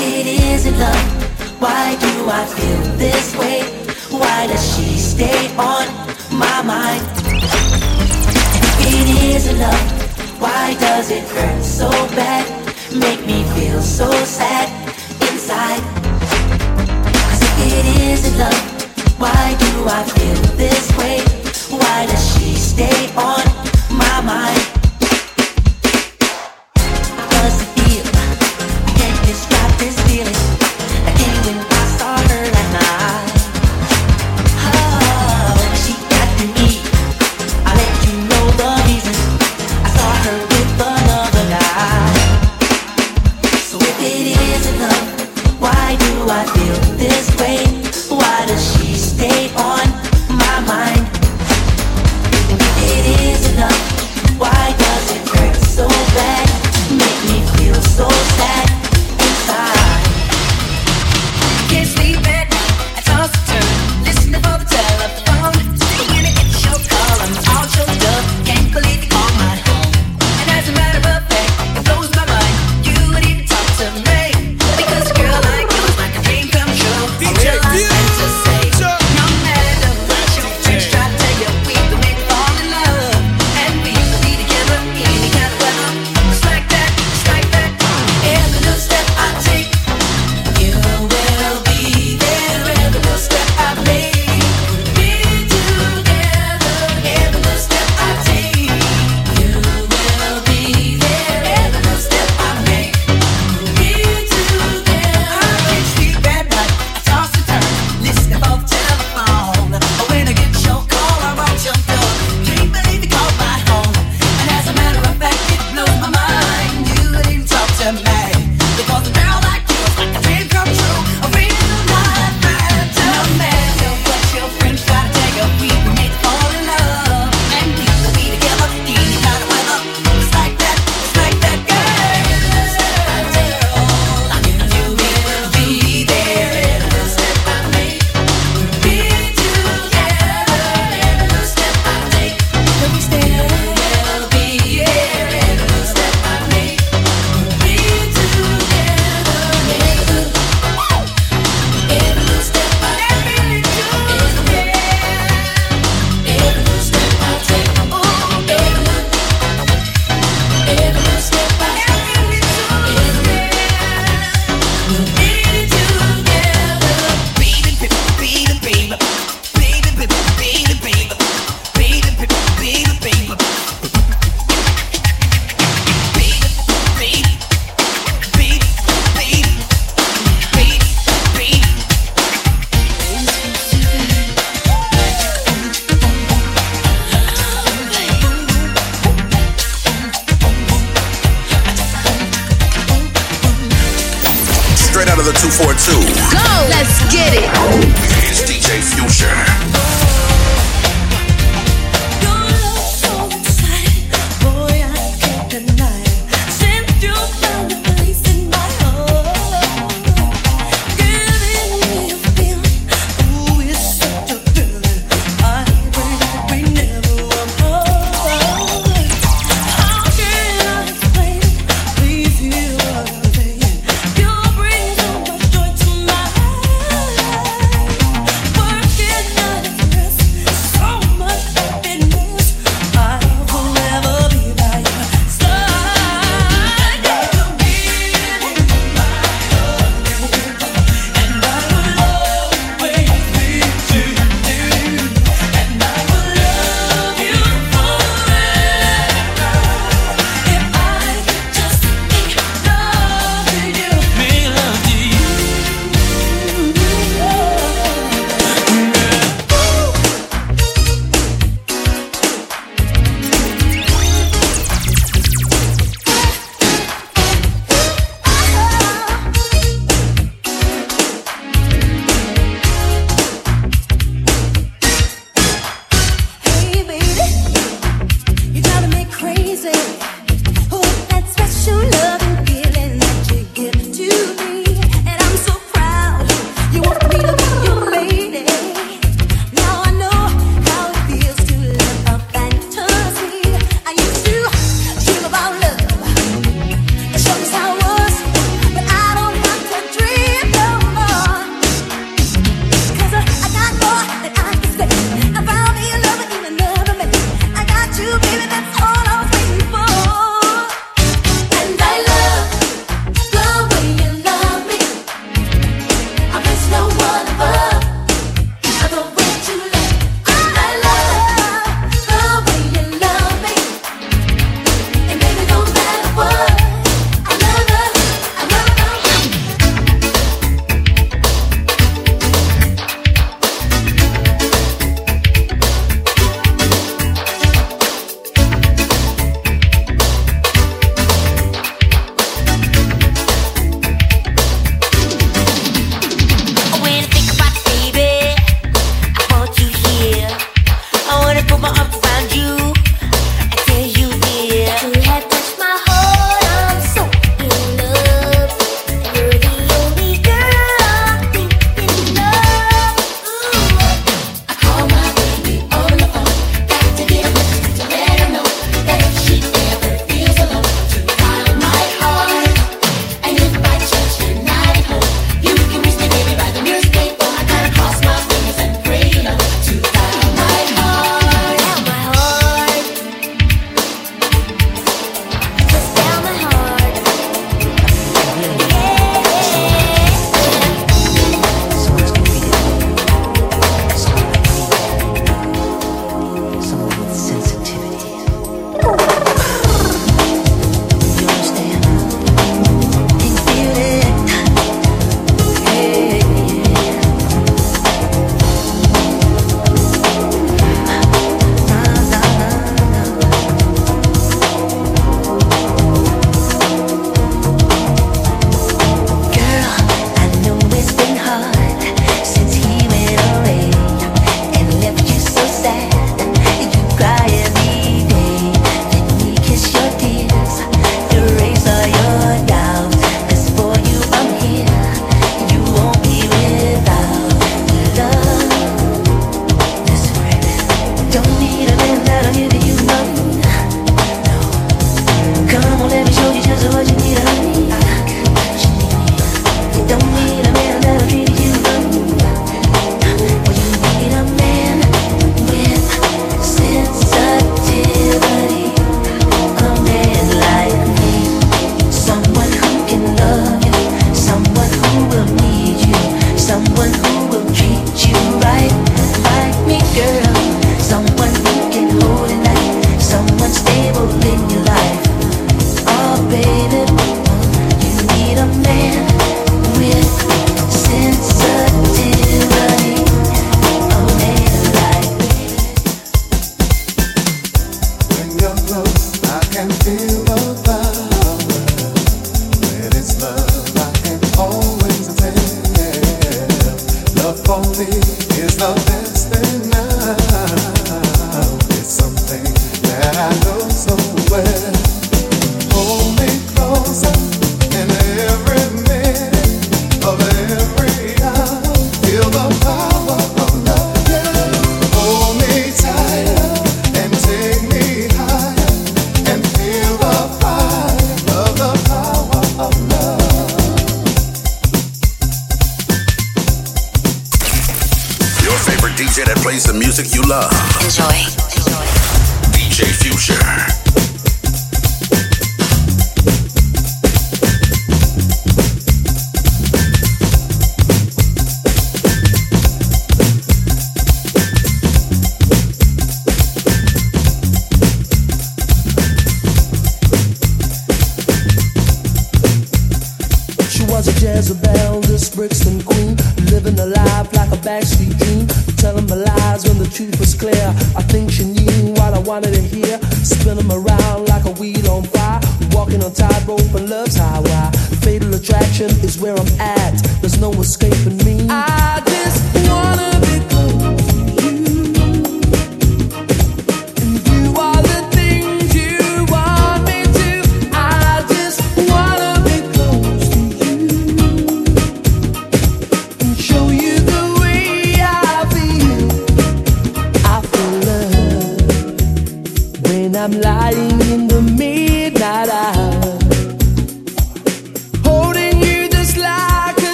it isn't love. Why do I feel this way? Why does she stay on my mind? It isn't love. Why does it hurt so bad? Make me feel so sad inside. Cause if it isn't love, why do I feel this way? Why does she stay on my mind?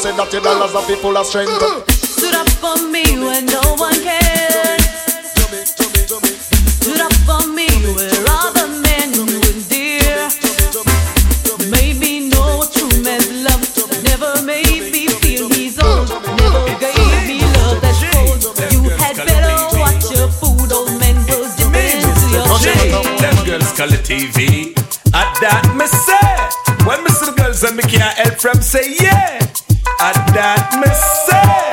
Say that your dollars are full of strength. Say,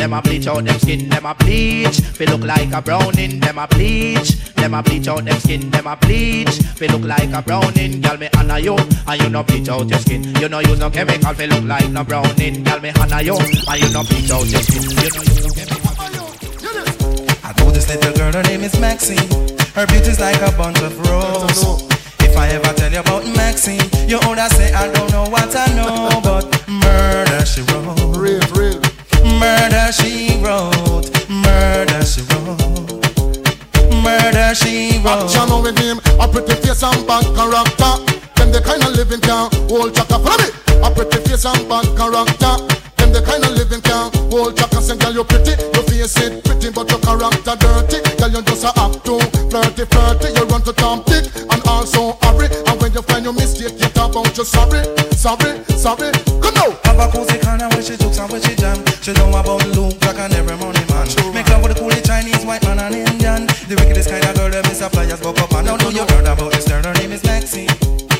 Them a bleach, them Them a bleach out them skin, them a bleach. They look like a browning, them a bleach. Them a bleach out them skin, them a bleach. They look like a browning, girl me honor you, and you no bleach out your skin. You know use no chemical, they look like no browning, girl me honor you, and you no bleach out your skin. You know use no chemical. I know this little girl, her name is Maxine. Her beauty's like a bunch of roses. If I ever tell you about Maxine, you older say I don't know what I know, but murder she wrote. Real, real. Murder she wrote. Murder she wrote. Murder she wrote. Action with him, a pretty face and bad character. Them the kind of living can hold chaka. Follow me. A pretty face and bad character. Them the kind of living can hold chaka. Say, girl, you pretty, your face it pretty, but your character dirty. Girl, you just a act too flirty, flirty. You run to Tom Dick and also hurry. And when you find your mistake, you talk about you sorry, sorry, sorry. Come now. She know about Luke, Jack and every money man. Make love with the coolie Chinese, white man and Indian. The wickedest kind of girl is a flyers go up and down. Know you heard about this girl, her name is Maxine.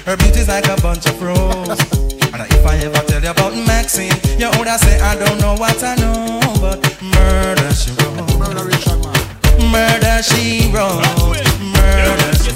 Her beauty's like a bunch of roses. and if I ever tell you about Maxine, you older say I don't know what I know, but murder she wrote. Murder she wrote. Murder she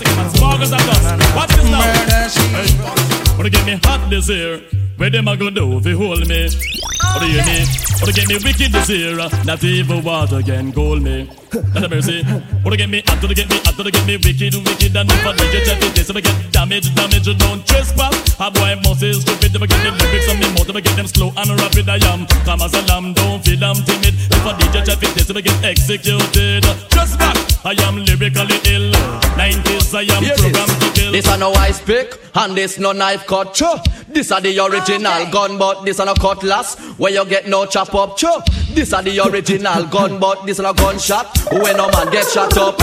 now. Murder she wrote. Wanna get me hot this year? Where them a go do if you hold me? What do you oh, mean? Wanna get me wicked this year? Not even water can cool me. Not a mercy. Wanna get me hot to get me hot to get me wicked, wicked and if I did you check this, if I get damage, damage, don't trespass. A boy must is stupid if I get the lyrics on me mouth, if I get them slow and rapid I am. Come as a lamb, don't feel I'm timid. If I did you check this, if I get executed, just back. I am lyrically ill. 90s I am Hear programmed to kill. This a no ice pick and this no knife cut. Cho. This a the original gun, but this a no cutlass where you get no chop up. Cho. This a the original gun, but this a no gunshot when no man get shot up.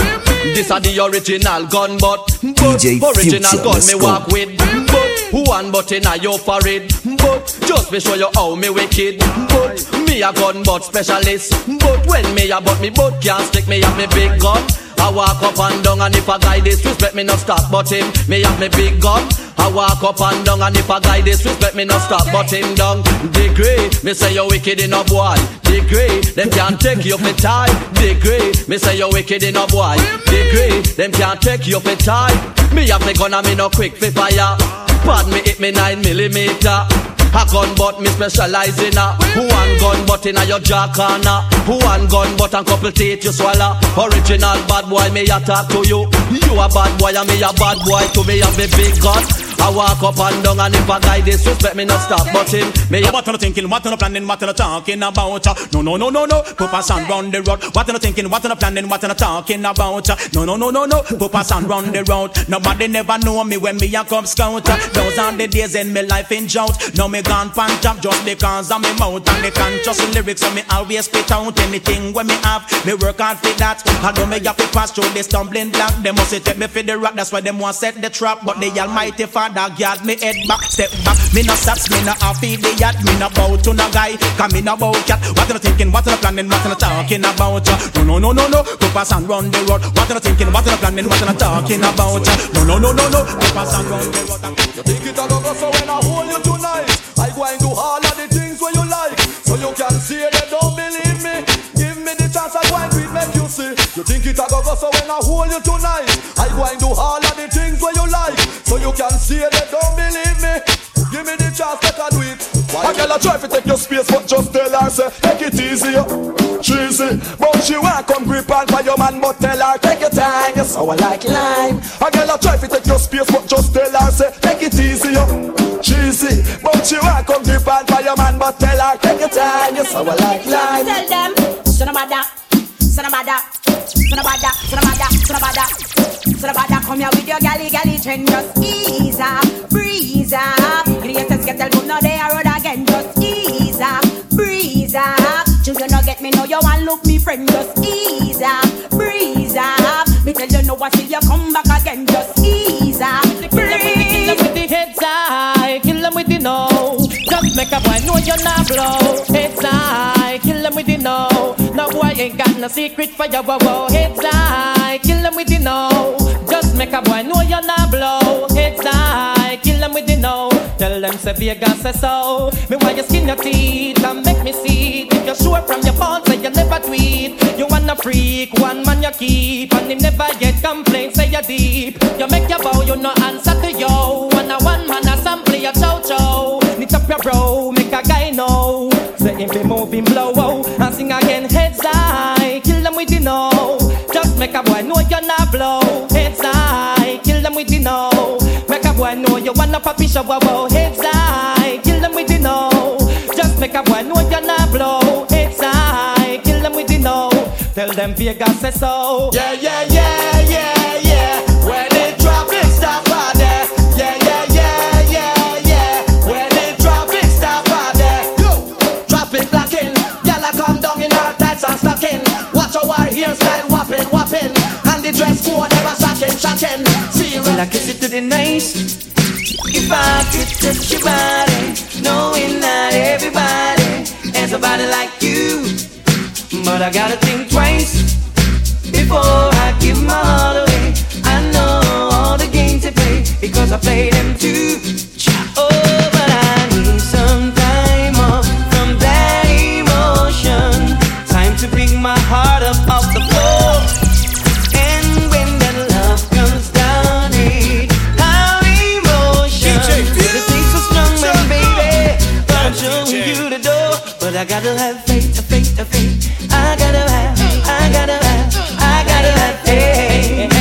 This a the original gun, but, but DJ original Future, gun me go. walk with. But one button a your forehead. But just be show you how me wicked. But me a gun but specialist. But when me a but me but can't stick me have me big gun. I walk up and down and if a guy disrespect me no stop but him me have me big gun. I walk up and down and if a guy disrespect me no stop but him down. Degree, me say you wicked in a boy. Degree, them can't take you for time. Degree, me say you wicked in a boy. Degree, them can't take you for time. Me have me gun and me no quick for fire. Pad me hit me nine millimeter. A gun but me specialize in a One gun but in a your jaw corner One gun but and couple teeth you swallow Original bad boy me a talk to you You a bad boy and me a bad boy to me have me big gun I walk up and down and if a guy disrespect me no stop but him me a What are you thinking? What are you planning? What are you talking about? No, no, no, no, no. Put a sound round the road. What are you thinking? What are you planning? What are you talking about? No, no, no, no, no. Put a sound round the road. Nobody never know me when me a come scout. Those are the days in me life in drought. Now me gone pan top just because of me mouth and the conscious lyrics. So me always spit out anything when me have. Me work hard for that. I know me have to pass through the stumbling block. They must take me for the rock. That's why them want set the trap. But the Almighty Father guard me head back, step back. Me no saps, me no half the yacht. Me no bow to no guy. Come me no bow cat. What are you thinking? What are you planning? What are you talking about? No, no, no, no, no. Go pass and run the road. What are you thinking? What are you planning? What are you talking about? No, no, no, no, no. Go pass and run the road. You think it a go go so when I hold you tonight Go and do all of the things where you like. So you can see they don't believe me. Give me the chance I go and do make you see You think it a go go so when I hold you tonight I go do all of the things where you like. So you can see they don't believe me. Give me the chance that I do it. Why? A girl a try to take your space but just tell her say Take it easy Cheesy. But she want come grip for your man But tell her take your time You so I like lime. A girl a try to take your space but just tell her say Take it easy Cheesy she want come grip on for your man But tell her take your time You so I like lime Tell them, son of mother, son of mother, son of mother, son of mother, son of mother, son of mother. Come here with your galley, galley trend, just ease up, breeze up. Creators get tell good, no they are road again, just ease up, breeze up. You you no get me, no you want look me friend, just ease up, breeze up. Me tell you no what till you come back again, just no. Just make a boy know you're not blow. Heads high, kill them with the no. No boy ain't got no secret for your wow wow. Heads high, kill them with the no. Just make a boy know you're not blow. Heads high, kill them with the no. Tell them say Vegas say so. Me why you skin your teeth and make me see it. If you show sure from your phone say you never tweet. You wanna freak, one man you keep, and him never get complaints say you deep. You make your bow, you no answer to yo. One a one man your bro, make a guy know. Say him be moving blow, oh, and sing again heads high, kill them with the know. Just make a boy know you're not blow. Heads high, kill them with the know. Make a boy know you wanna puppy show, wow, oh, wow. Heads high, kill them with the know. Just make a boy know you're not blow. Heads high, kill them with the know. Tell them Vegas say so. Yeah, yeah, yeah, I kiss it to the nice. If I could touch your body, knowing not everybody has a body like you. But I gotta think twice before I give my heart away. I know all the games they play because I play them too. Gotta have faith, faith, faith. I gotta have, I gotta have, I gotta have faith.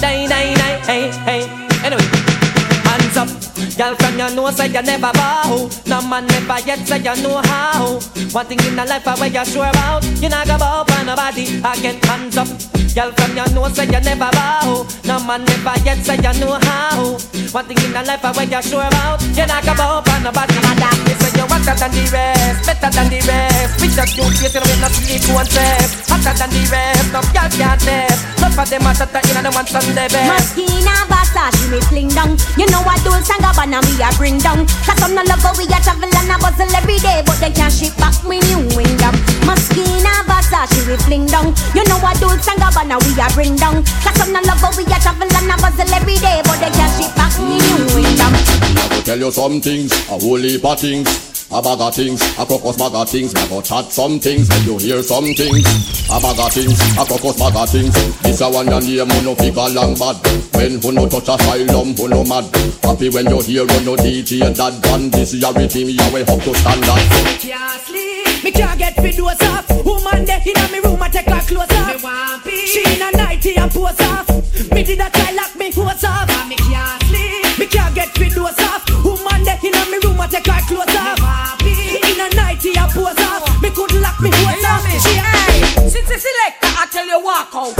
Hey, hey, hey, hey, hey. Anyway, hands up. Girl from you know say you never bow No man never yet say you know how. One thing in the life where you sure about. You not go bow for nobody. Again hands up. Girl from you know say you never bow. No man never yet say you know how. One thing in the life where you sure about. You not go bow for nobody. They say you hotter than the rest. Better than the rest. With your cute face you know you not sleep one sex Hotter than the rest. No girl can't test. None of them hotter in the one Sunday best. Moschino Versace me fling down. You know what Dolce and Gabbana me a bring down. Cause some no love we a travel and a bustle every day But they can't ship back me new wingdom Moschino Versace we fling down. You know what Dolce and Gabbana we a bring down. Cause some no love we a travel and a bustle every day But they can't ship back me new I go tell you some things, a whole heap of things. A bag of things, a crocus bag of things. I go chat some things, and you hear some things. A bag of things, a crocus bag of things. This a one your name, who no figure long bad. When who no touch a asylum, who no mad. Happy when you hear on no DJ that band. This is your rhythm, you way up to standard. can't sleep. Me can't get fit doors off. Woman there inna me room, I take her clothes off. Me want peace. She in a nightie and pose off. Me did a try lock me hose off. Me can't sleep. Me can't get fit doors off. Woman there inna me room, I take her clothes off. In a pose off. Me could lock me hose off. She Hey, since the selector, I tell you walk out.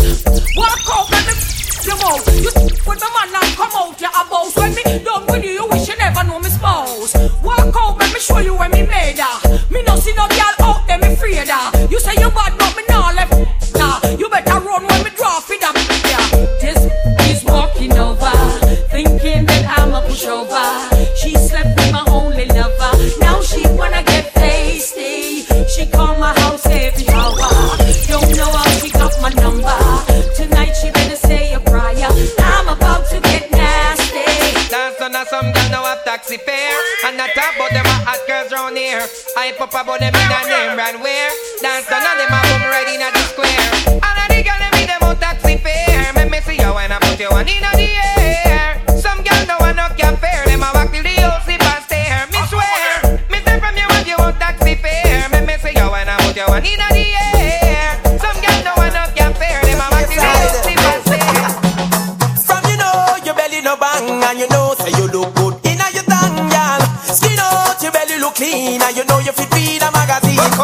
Walk out, let me f- you out. You with the man now come out, you a boss. When me done with you, you wish you never know me spouse. Walk out, let me show you where me made her. Me no see no girl out there, me afraid her. You say you bad, taxi fare And not talk about them hot girls round here I pop about them in a name brand where Dance on and them a boom right in a the square. All of the girl them in them on taxi fare. Me me see you when I put you one in the air. Some girl no want no cap fare Them a walk till the whole sleep and stare. Me swear Me say from you what you want taxi fare. Me me see you when I put you one in the air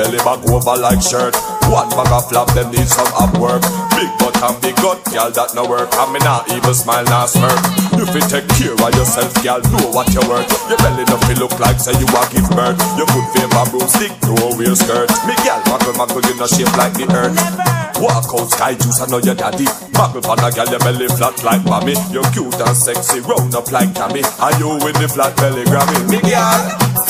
Belly back over like shirt. One bag of flap, them need some up work. Big butt and big gut, gal that no work. And me not even smile, not smirk. If You take care of yourself, gal. Know what you worth. Your belly feel look like say you a give birth. Your good favor broomstick, no wear skirt. Me gal muggle muggle, you no shape like the earth. Walk out sky juice, I know your daddy. Muggle pan a gal, your belly flat like mommy. You're cute and sexy, round up like Tammy. And you with the flat belly Grammy. Me gal.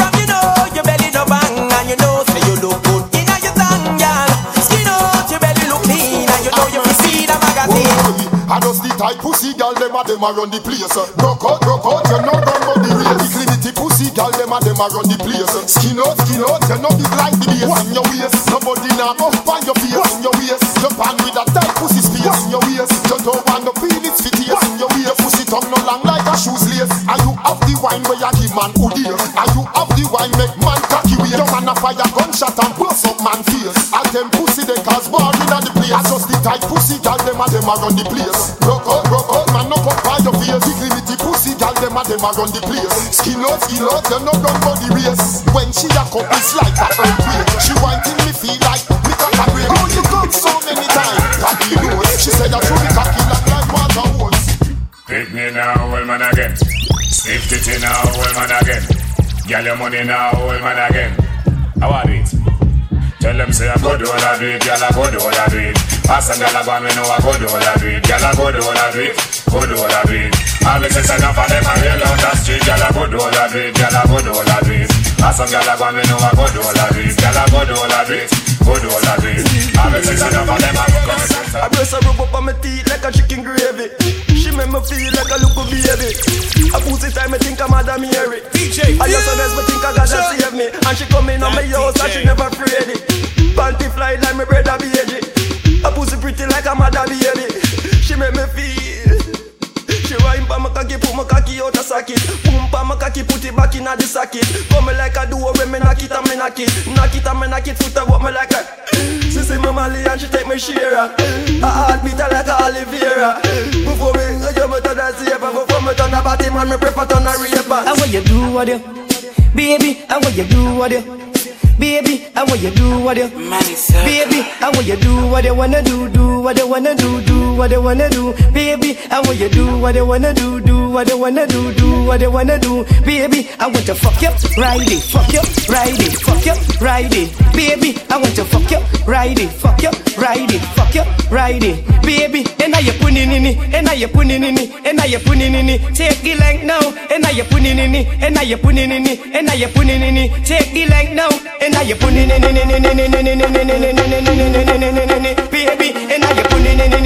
From you know your belly bang and you know say you look good inna your tongue, girl. Skin out your belly look clean and you know you fit read a magazine. pussy gal, them a them a run the place. Broke out, broke out, you know run but the race. Dignity pussy gal, them a them a run the place. Skin out, skin out, you know big like the base. In your waist, nobody now up on your face. In your waist, you pan with a tight pussy space. In your waist, you don't want no penis fit here. In your waist, pussy tongue no long like a shoes lace. Are you have the wine where you give man who dear? Are you have the wine make man cocky way? Your man a fire gunshot and bust up man face. All them pussy they cause bar inna the place. I just the tight pussy gal, them a them a run the place. Broke out, broke out, man no pop by your face. Dignity pussy gal, them a them a run the place. Skin out, skin out, them no run body race. When she a come, it's like a earthquake. She want till me feel like me got a break. Oh, you come so many times, cocky nose. She said that you be cocky Now, old man again. Stiff titty now, old man again. Get your money now, old man again. How are it? Tell them say I go do all I do it, girl I go do all I do it. Pass and girl I go me know I go do all I do it, girl I go do all I do it, go do all I do it. All the sisters enough for them I real on the street, girl I go do all I do it, girl I go do all I do it. Pass and girl I go and me know I go do all I do it, girl I go do all I do it, go do all I do it. All the sisters enough for them I go come I brace her rub up on my teeth like a chicken gravy. She make me feel like a little baby. A pussy time, I think I'm Madam Mary. DJ, I just honest, but think I gotta save me. And she come in on my house and she never afraid it. Panty fly like my brother baby. A pussy pretty like I'm a mother baby. She make me feel. Wine pa my cocky, put my cocky out a socket. Boom pa my cocky, put it back in a the socket. Come me like a duo when me knock it and me knock it. Knock it and me knock it, foot up what me like a. She see me Mali and she take me share. A heartbeat a like a Oliveira. Before me, you me turn a saver. Before me turn a body man, me prefer turn a raper. And what you do, what you, baby? And what you do, what you, baby? And what you do, what you, baby? And what you do, what you wanna do, do what you wanna do, do what you wanna do, baby? And what you do, what you wanna do, do what you wanna do, do what you wanna do, baby? I want to fuck you, ride it, fuck you, ride it, fuck you, ride it, baby? I want to fuck you, ride it, fuck you, ride it, fuck you, ride it, baby? And now you put in it, and now you put in it, and now you put in it, take the length now, and now you put in it, and now you put in it, and now you put in it, take the length now, and now you put in it, baby, and now you put in it.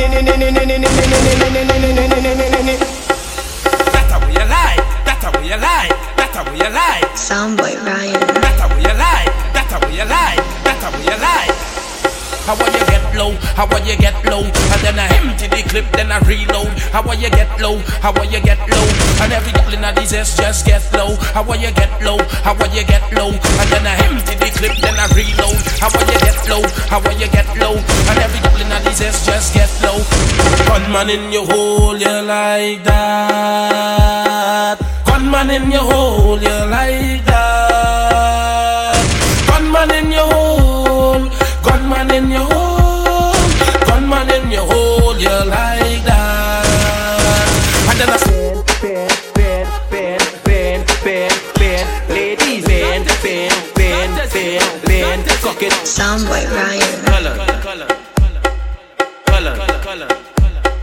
That's how you like, that's how you like, that's how you like. Soundboy Ryan. That's how you like, that's how you like, that's how you like. How will you get low? How will you get low? And then I empty the clip, then I reload. How will you get low? How will you get low? And every girl in these ass just get low. How will you get low? How will you get low? And then I empty the clip, then I reload. How will you get low? How will you get low? And every girl in these ass just get low. Gunman in your hole, you like that. Gunman in your hole, you like that. Spin, cock it. Soundboy Ryan. Color, color, color, color.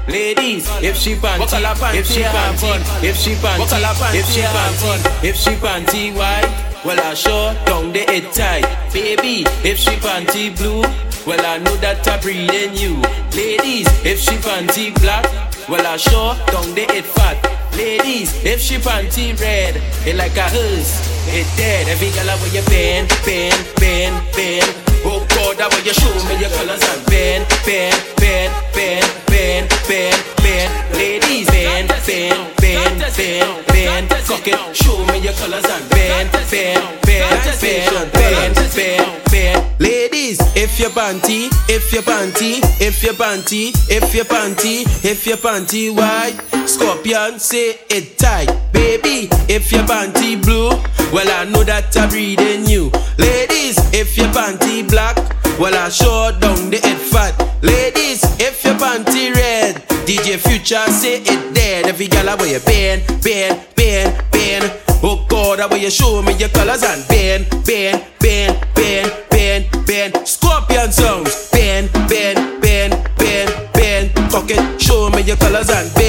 Ladies, if she panty, if she panty, if she panty, if she panty, if she panty white, well I sure down the head tight. Baby, if she panty blue, well I know that I breathe in you. Ladies, if she panty black, well I sure down the head fat. Ladies, if she panty red, it like a hearse, it dead. Every girl where you bend, bend, bend, bend. Oh God, that way you show me your colors and bend, bend, bend, bend, bend, bend, bend. Ladies, bend, bend, bend, bend, bend. Cock it, show me your colors and bend, bend, bend, bend, bend, bend, bend. Ladies, if your panty, if your panty, if your panty, if your panty, if your panty white, scorpion say it tight. Baby, if your panty blue, well I know that I breathe in you. Ladies, if your panty black, well I sure down the head fat. Ladies, if your panty red, DJ Future say it dead. Every gal I wear you bend, bend, bend, bend. Oh God, I way you show me your colors and bend, bend, bend, bend, bend, bend. Scorpion sounds, bend, bend, bend, bend, bend. Cock it, show me your colors and bend,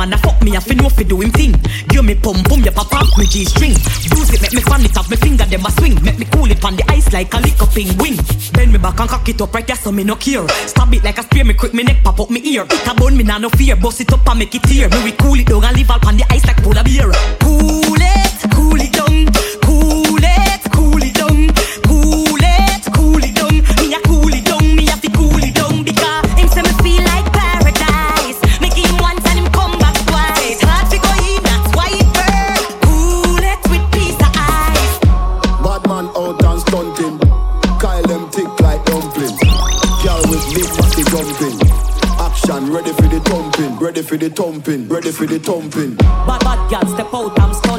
man a fuck me, I fi know fi do him thing. Give me pump, boom, your pop me G string. Bruise it, make me fan it up, me finger them a swing. Make me cool it on the ice like a lick of in wing. Bend me back and cock it up right there, so me no care. Stab it like a spear, me quick, me neck pop up me ear. It a bone, me nah no fear, bust it up and make it tear. Me we cool it down and leave all on the ice like polar bear. Cool it, cool it. for the thumping, ready for the thumping. Bad bad girl, step out, I'm step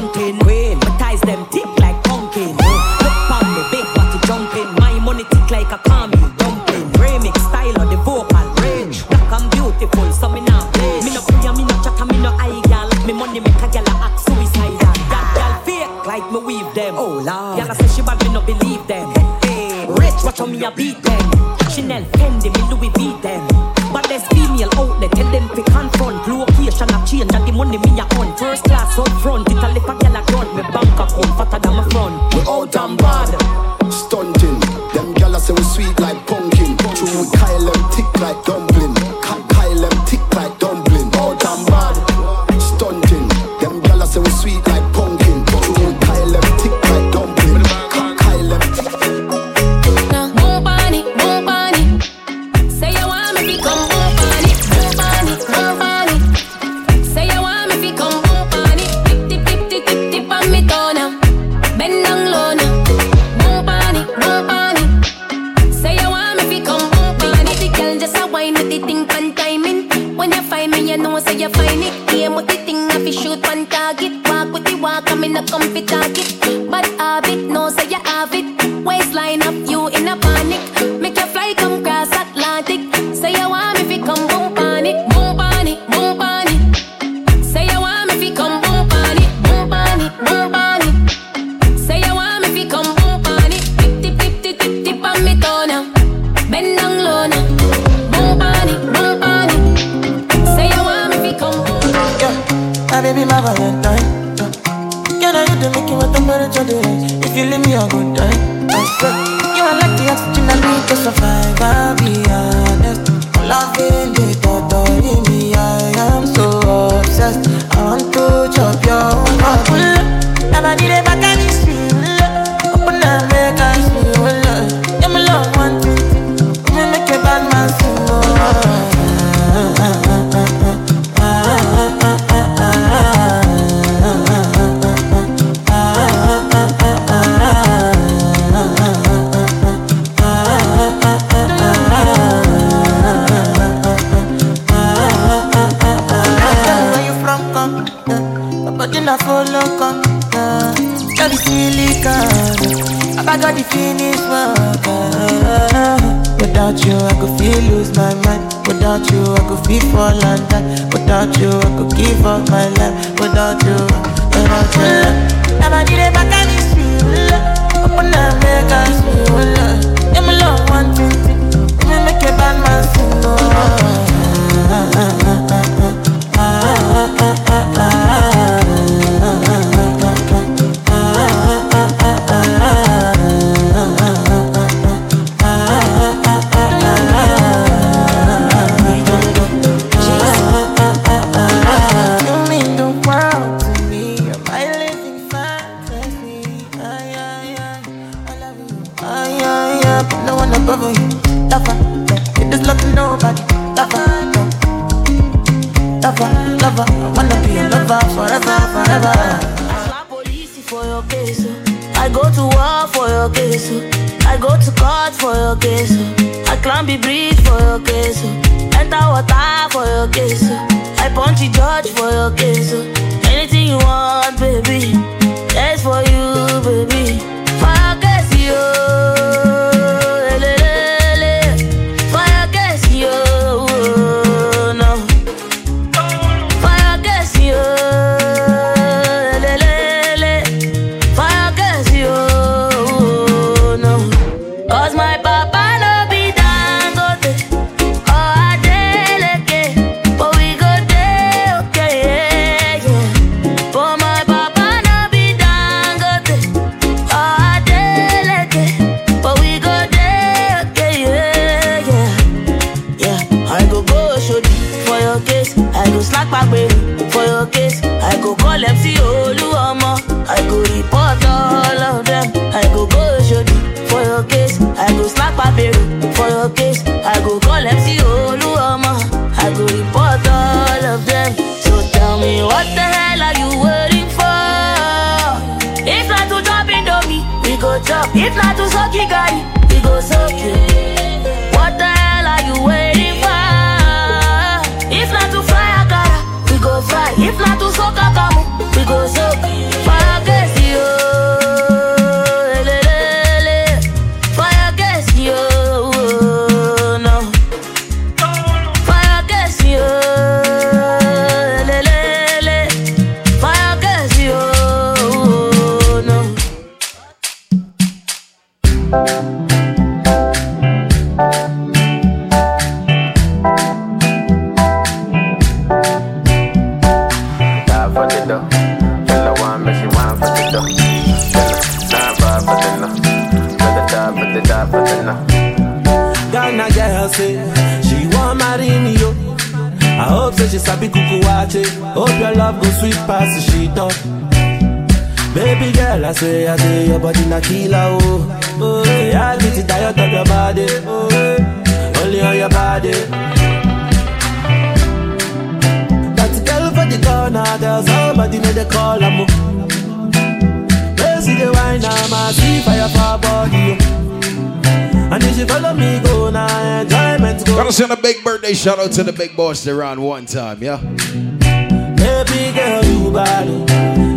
shout out to the big boss there on one time, yeah? Baby girl, you bad. oh.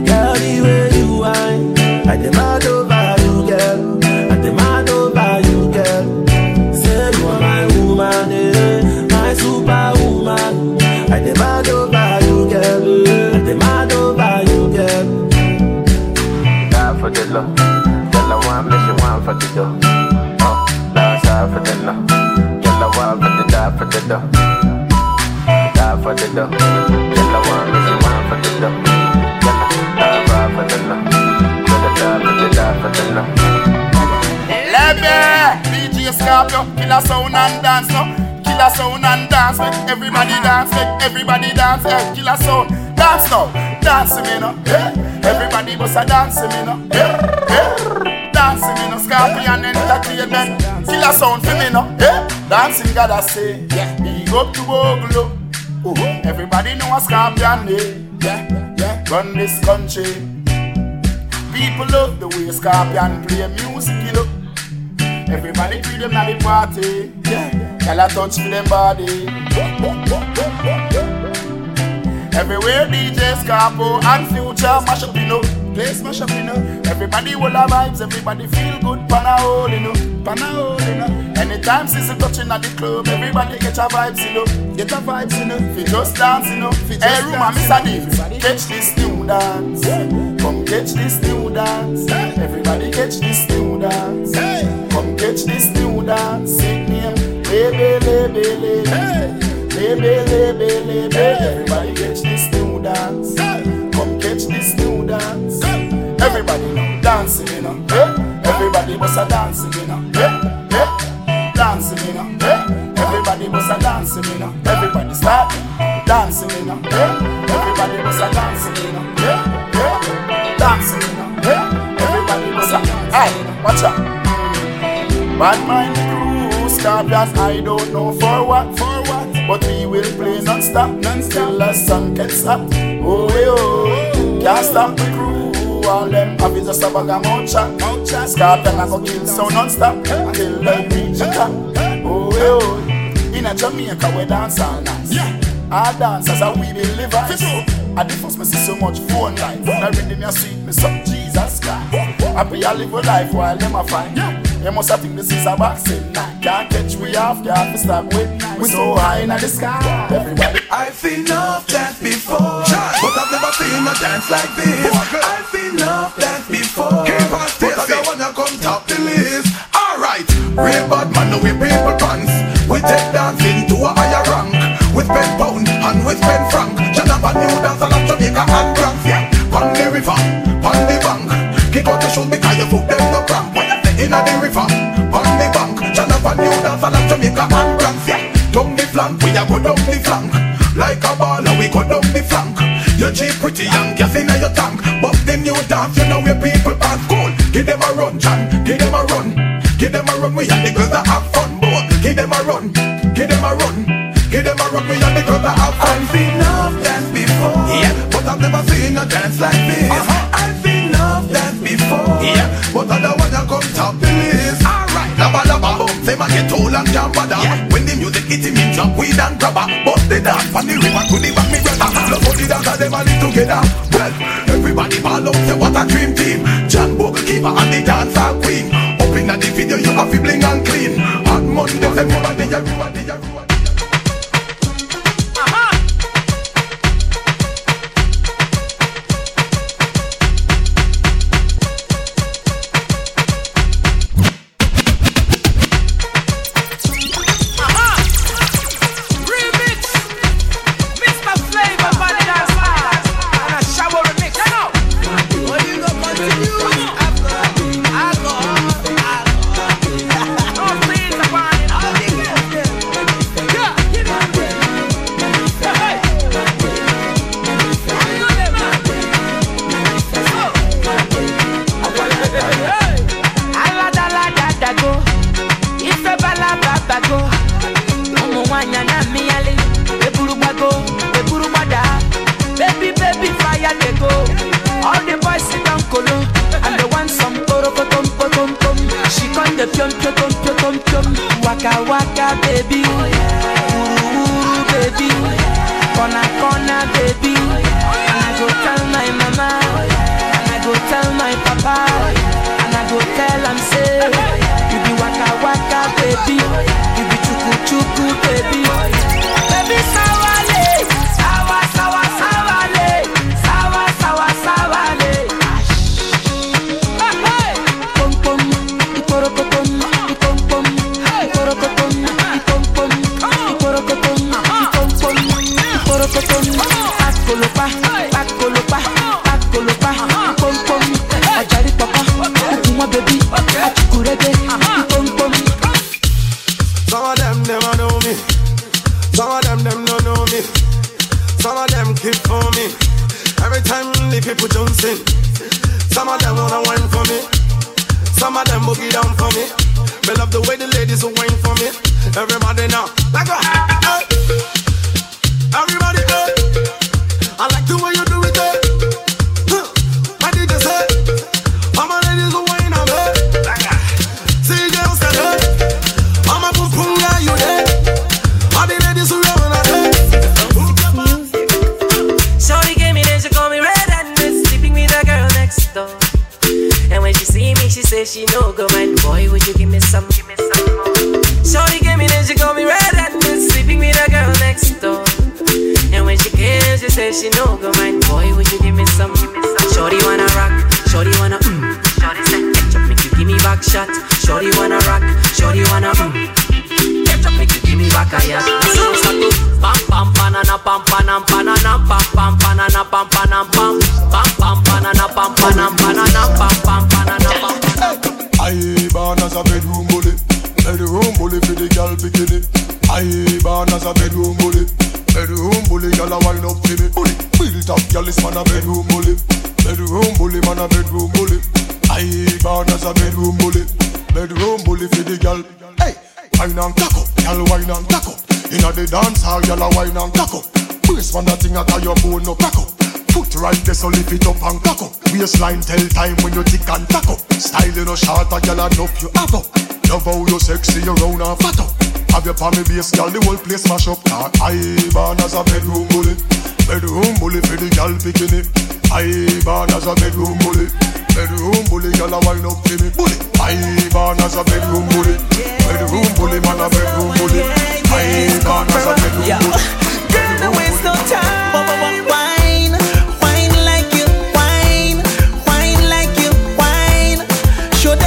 Girl, the way you whine. I demand over you, girl. I demand over you, girl. Say you are my woman, eh. my superwoman. I demand over you, girl. I demand over you, girl. Die for the love. Tell her one, but she want for the dough. Killer sound and dance no. Killer sound and dance, make everybody dance, make everybody dance. Hey, killer sound, dance now, dance me no. Hey, everybody must a dance me no. Hey, hey, dance me no. Scorpion entertainment, killer sound for me no. Hey, dancing gotta say, yeah, big up to Oglo. Uh-huh. Everybody know a Scorpion, eh? yeah, yeah, run this country. People love the way Scorpion play music, you know. Everybody treat them at the party. Yeah, girl I touch for them body. Everywhere DJ Scarpo and Future mash up, you know. Place mash up, you know. Everybody will have vibes, everybody feel good. Pana hole, you know. Pana hole, you know. Anytime sister touching at the club, everybody get your vibes, you know. Get your vibes, you know. Fi just dance, you know. Hey, room, Mr. Dave, catch this new dance. Come catch this new dance. Everybody catch this new dance. Come catch this new dance. Sing name, baby, baby, baby. Baby, baby, baby. Everybody catch this new dance. Come catch this new dance. Everybody now dancing, you know. Eh? Everybody must a dancing, you know. Eh? Eh? Dancing, you know. Everybody must a dancing, you know. Everybody start dancing, you know. Everybody must a dancing, you know. Eh? Eh? Dancing, you know. Everybody must a. Hey, watch out. Bad mind crew, that I don't know for what, for what. But we will play non-stop, non-stop. the sun gets up. Oh, hey, oh, can't stop the crew. All them have is just a bag of mouth chat, mouth chat. Scorpion, I go kill so non-stop till they reach the top. Oh, hey, oh, in a Jamaica we dance all night. Yeah. Our dancers are we believe I first me see so much phone life. Now reading me a sweet me some Jesus Christ. Happy I live a life while them a find. You must have think this is a boxing night. Can't catch we off, can't be stop with. We so high in the sky. Everybody. I've seen enough dance before, but I've never seen a dance like this. I've seen enough dance before, but I don't wanna come top the list. Alright, real bad man, no we people pants. We take dancing to a higher rank. We spend pound and we spend franc. Jonathan new dance and Jamaica and France. Yeah, pon the river, pon the bank. Kick out your shoes because your foot them no cramp. Bank. New and Jamaica and France. Yeah, down the flank, we a go down the flank. Like a baller, we go down the flank. You cheap pretty young, gas inna your tank. But the new dance, you know where people pass cool. Give them a run, John. Give them a run. Give them a run. We and the girls that have fun, boy. Give them a run. Give them a run. Give them a run. We and the girls that have fun. I've seen enough dance before. Yeah, but I've never seen a dance like this. I've seen never get old and jam bother. Yeah. When the music hit him, him drop weed and grabber. Bust the dance from the river to the back, me brother Love how the dancers them a together. Well, everybody ball out, say what a dream team. John Book, Kiva and the dancer queen. Up in the video, you have to bling and clean. On Monday, everybody, everybody, everybody.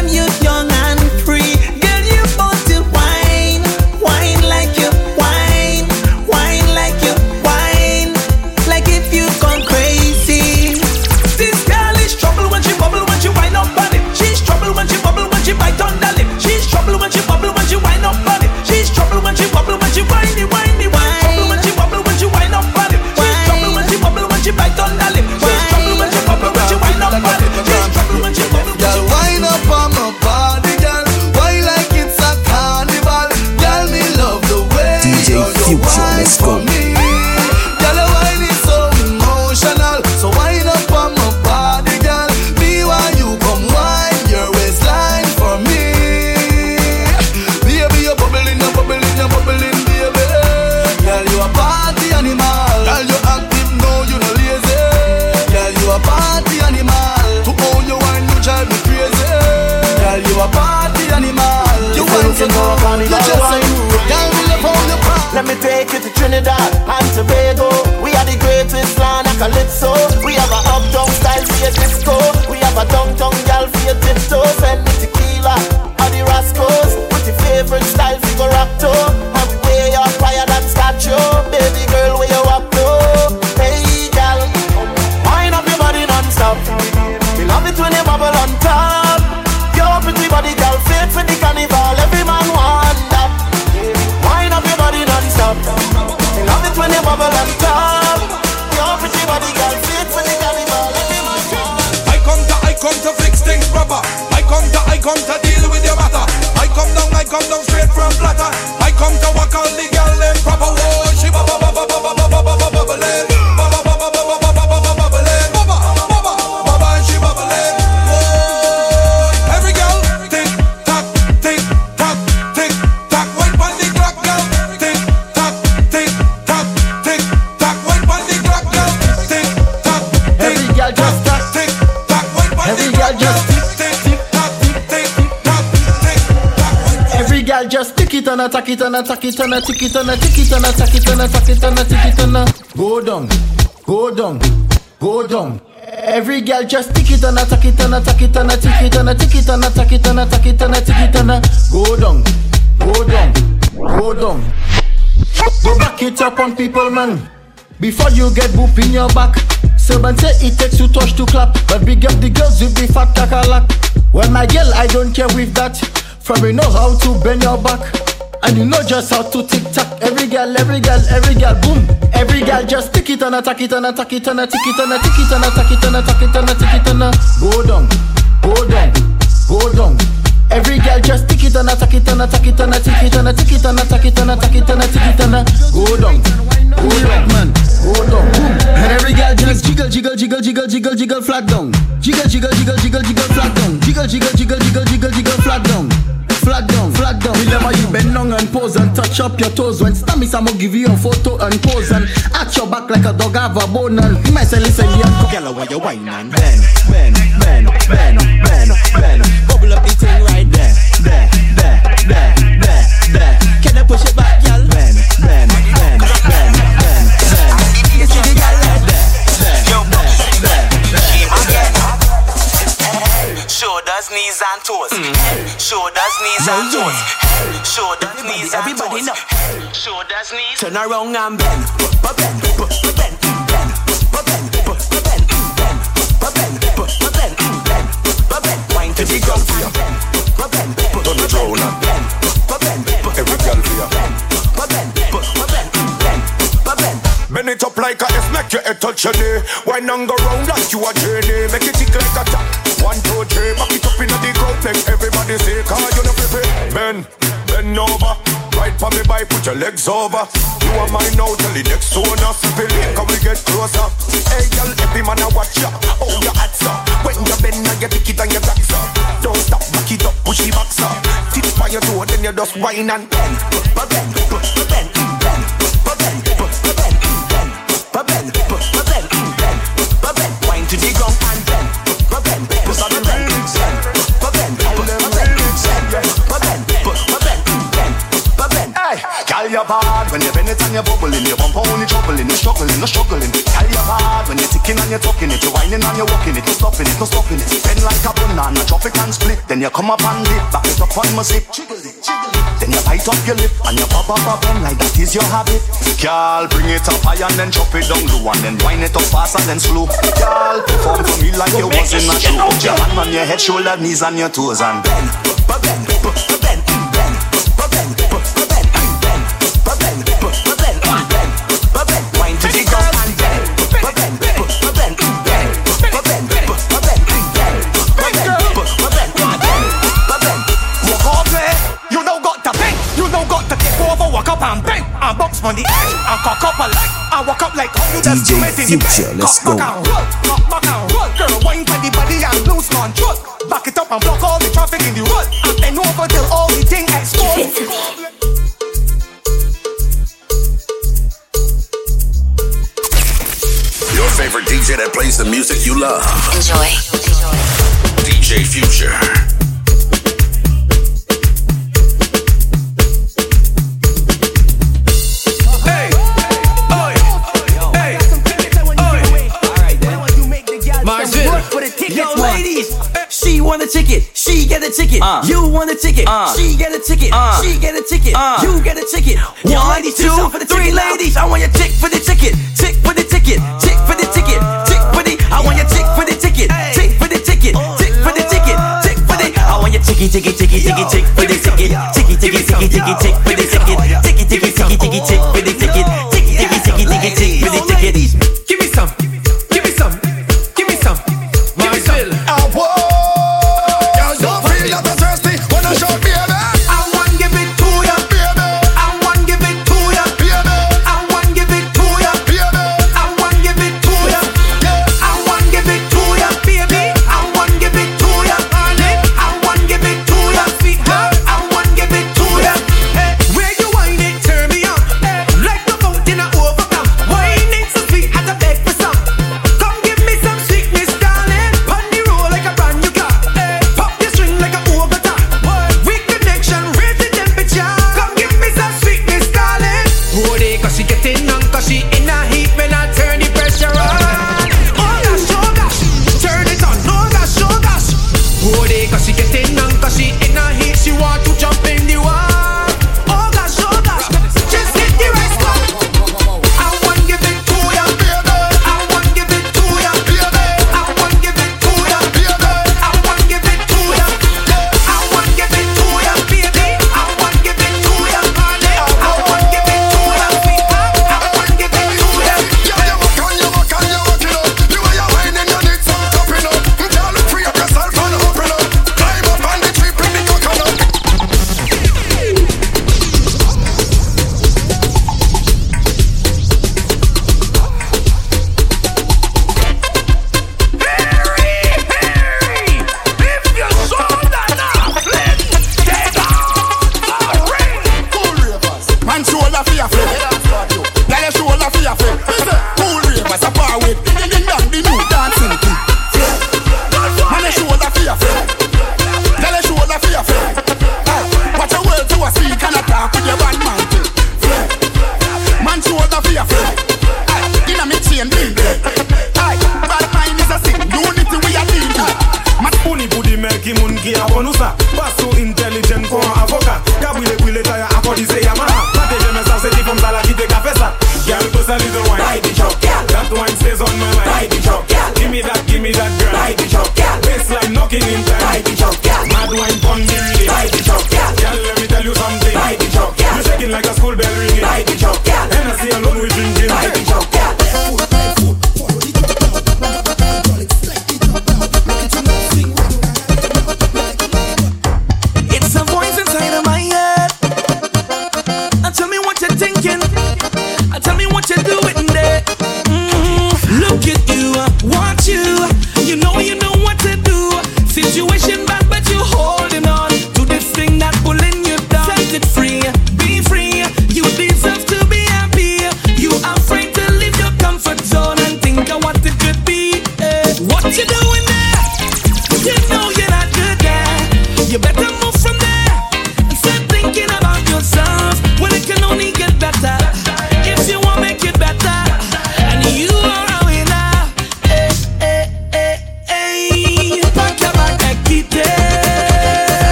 time you don't tick it and attack it and attack it and a tick it and a tick it and attack it and attack it and a tick it and a go down, go down, go down. Every gal just tick it and attack it and attack it and a tick it and a tick it and attack it and attack it and a tick it and go down, go down, go down. Go back it up on people, man. Before you get boop in your back. Servant say it takes two touch to clap. But big up the girls with the fat kakalak. Well, my girl, I don't care with that. From you know how to bend your back. And you know just how to tick tock. Every girl, every girl, every girl, boom. Every girl just tick it and attack it and attack it and attack it and attack it and attack it and attack it and attack it and go down, go down, go down. Every girl just tick it and attack it and attack it and attack it and attack it and attack it and attack it and attack it and go down, go down, man, go down. Boom. And every girl just jiggle, jiggle, jiggle, jiggle, jiggle, jiggle, flat down. Jiggle, jiggle, jiggle, jiggle, jiggle, flat down. Jiggle, jiggle, jiggle, jiggle, jiggle, jiggle, flat down. Flat down, flat down. Remember you bend down and pose and touch up your toes. When stammy I'ma give you a photo and pose and at your back like a dog have a bone and you might say listen yeah. Girl, why you whine and bend, bend, bend, bend, bend, bend. Bubble up the thing right shoulders, knees and toes. Mm. Head, shoulders, knees and toes. Head, shoulders, everybody, knees everybody and toes. Everybody now. Head, shoulders, knees. Turn around and bend, bend, bend, bend, bend. Every girl for ya, turn it round and bend. Every girl for ya, bend it up like a your head touch your knee. Wine and go round like you a journey. Make it tick like a tap. One, two, three, back it up in the crowd. Make everybody say, car you know free. Bend, bend over. Right for me by, put your legs over. You are mine now, tell the next owner. Simple can we get closer? Hey, girl, every man a watch ya. Oh, your hats up. When you bend, now you pick it and you back up. Don't stop, back it up, push it back up. Tip by your toe, then you just whine and bend, bend, bend, bend, your bad when you bend it and you bubbling, you bump on it, troubling, you struggling, no struggling. Call your bad when you're ticking and you're talking it, you're whining and you're walking it, you're stopping it, no stopping it. Bend like a banana, drop it and split, then you come up and dip, back it up on music. Then you bite up your lip and you pop up up and like that is your habit. Girl, bring it up high and then chop it down low and then wind it up fast and then slow. Girl, perform for me like you was in a show. Put your hand on your head, shoulder, knees and your toes and bend. Wine bang, and box on the edge, and cock up a leg, and walk up like how you just DJ do it in the bed. Future, let's go. back and roll, cock back and roll, girl wine for the body and lose control. Back it up and block all the traffic in the road, and bend over till all the thing explodes. Your favorite DJ that plays the music you love. Enjoy. DJ Future. Ladies, she want a ticket, she get a ticket. You want a ticket, she get a ticket, she get a ticket. You get a ticket. One, two, three, ladies. I want your tick for the ticket, tick for the ticket, tick for the ticket, tick for the. I want your tick for the ticket, tick for the ticket, tick for the ticket, tick for the. I want your ticky, ticky, ticky, ticky, tick for the ticket, ticky, ticky, ticky, ticky, tick for the ticket, ticky, ticky, ticky, ticky, tick for the ticket,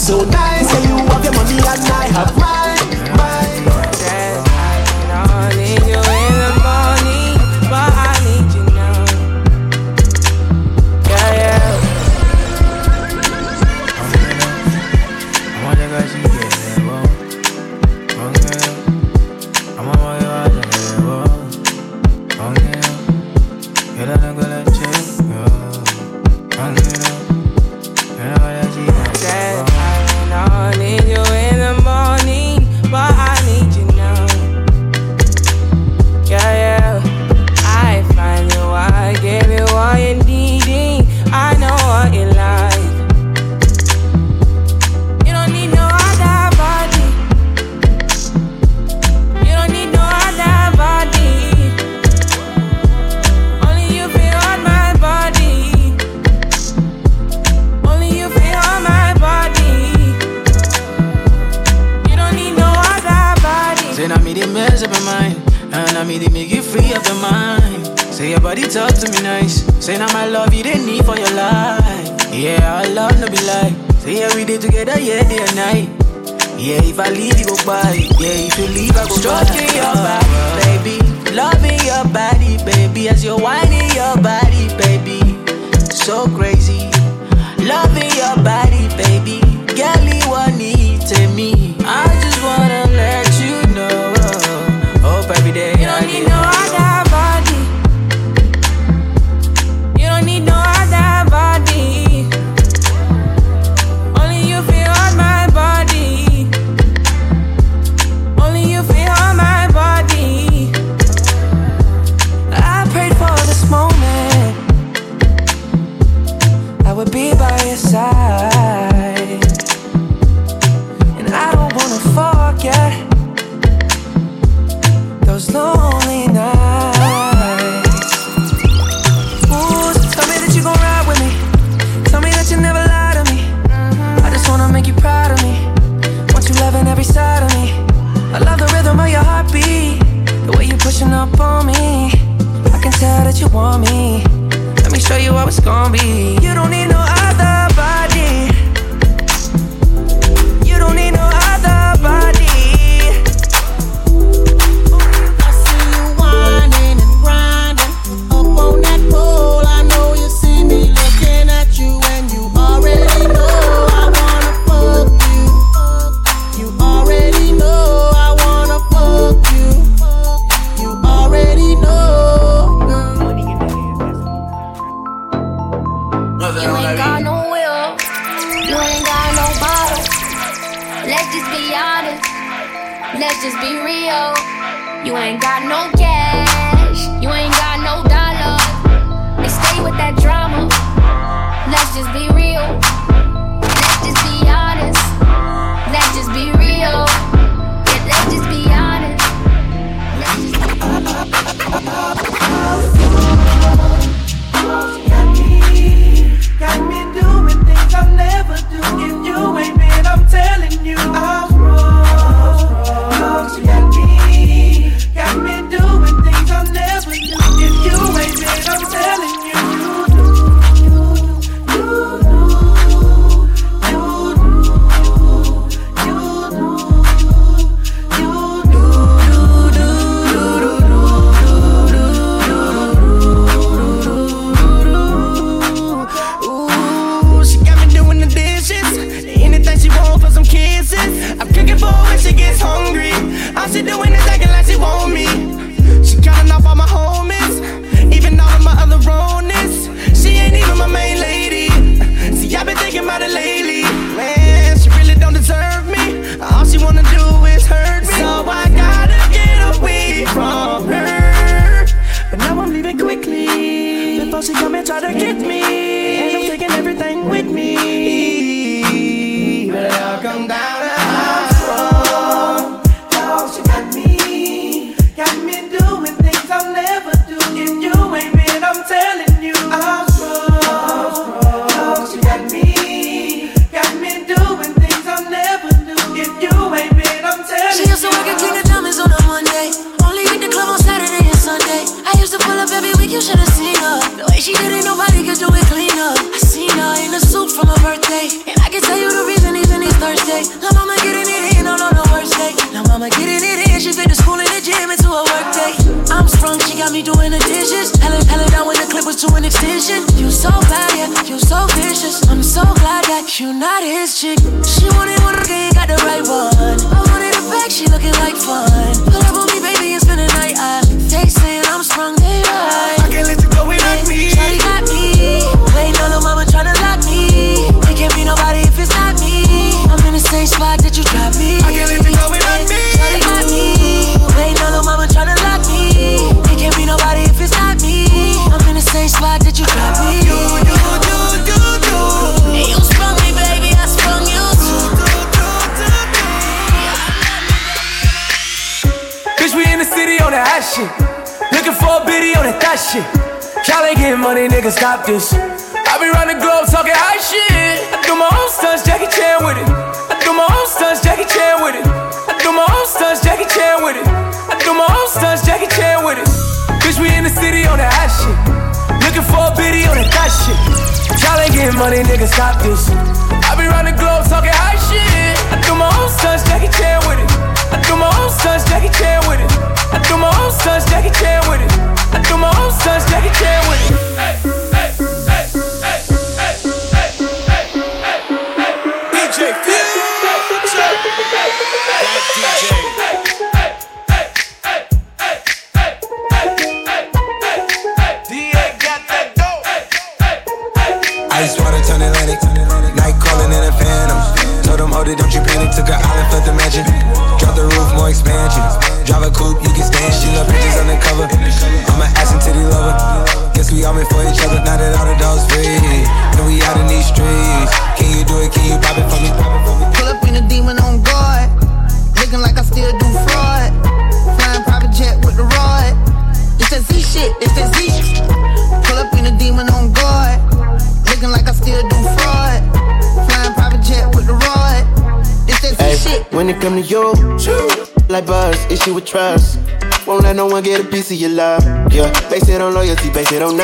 So nice, say you have your money and I have mine.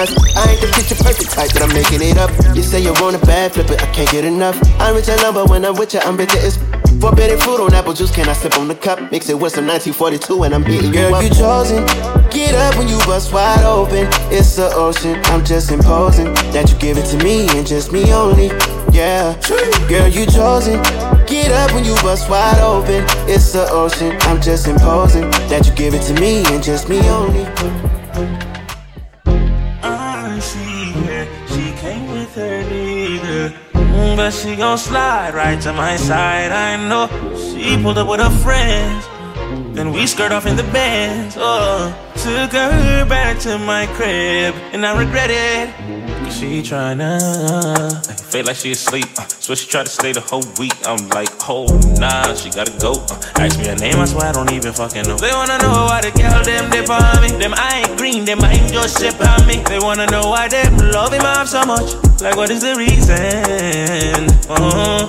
Us. I ain't the picture perfect type, but I'm making it up. You say you want a bad flip it, I can't get enough. I'm with your number when I'm with you, I'm bitter as Forbidden fruit on apple juice, can I sip on the cup? Mix it with some 1942 and I'm you Girl, up. you chosen. Get up when you bust wide open. It's the ocean. I'm just imposing that you give it to me and just me only. Yeah, girl, you chosen. Get up when you bust wide open. It's the ocean. I'm just imposing that you give it to me and just me only. But she gon' slide right to my side. I know she pulled up with her friends. Then we skirt off in the bands. Oh, took her back to my crib, and I regret it. She tryna uh, feel like she asleep. Uh, so she try to stay the whole week. I'm like, oh nah, she gotta go. Uh, ask me her name, I swear I don't even fucking know. They wanna know why the girl them dip on me. Them I ain't green, them I ain't just ship on me. They wanna know why them love him off so much. Like what is the reason? Uh-huh.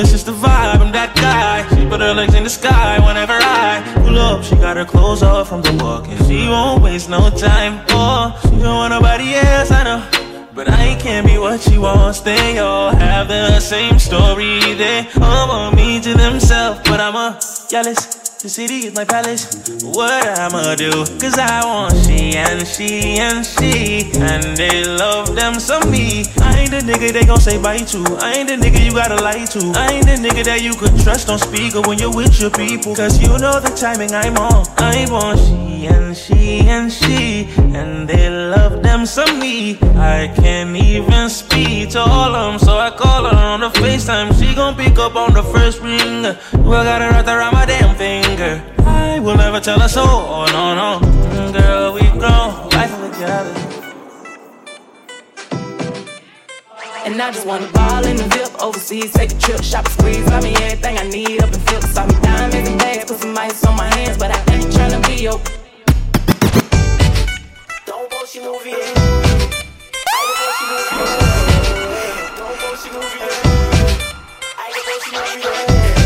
It's just the vibe, I'm that guy. She put her legs in the sky whenever I pull up. She got her clothes off from the walk and she won't waste no time. Oh, she don't want nobody else, I know. But I can't be what she wants. They all have the same story. They all want me to themselves, but I'm a jealous. The city is my palace. What I'ma do? Cause I want she and she and she. And they love them some me. I ain't the nigga they gon' say bye to. I ain't the nigga you gotta lie to. I ain't the nigga that you could trust on speaker when you're with your people. Cause you know the timing I'm on. I want she and she and she. And they love them some me. I can't even speak to all of them. So I call her on the FaceTime. She gon' pick up on the first ring. Well, got her wrapped around my damn finger. I will never tell her so. Oh, no, no. Girl, we've grown. Life together. And I just wanna ball in the VIP overseas, take a trip, shop and squeeze. Buy me everything I need up in Phillips. Saw me diamonds and bags, put some ice on my hands, but I ain't tryna be your. I can bullshit move it. Don't bullshit move it. I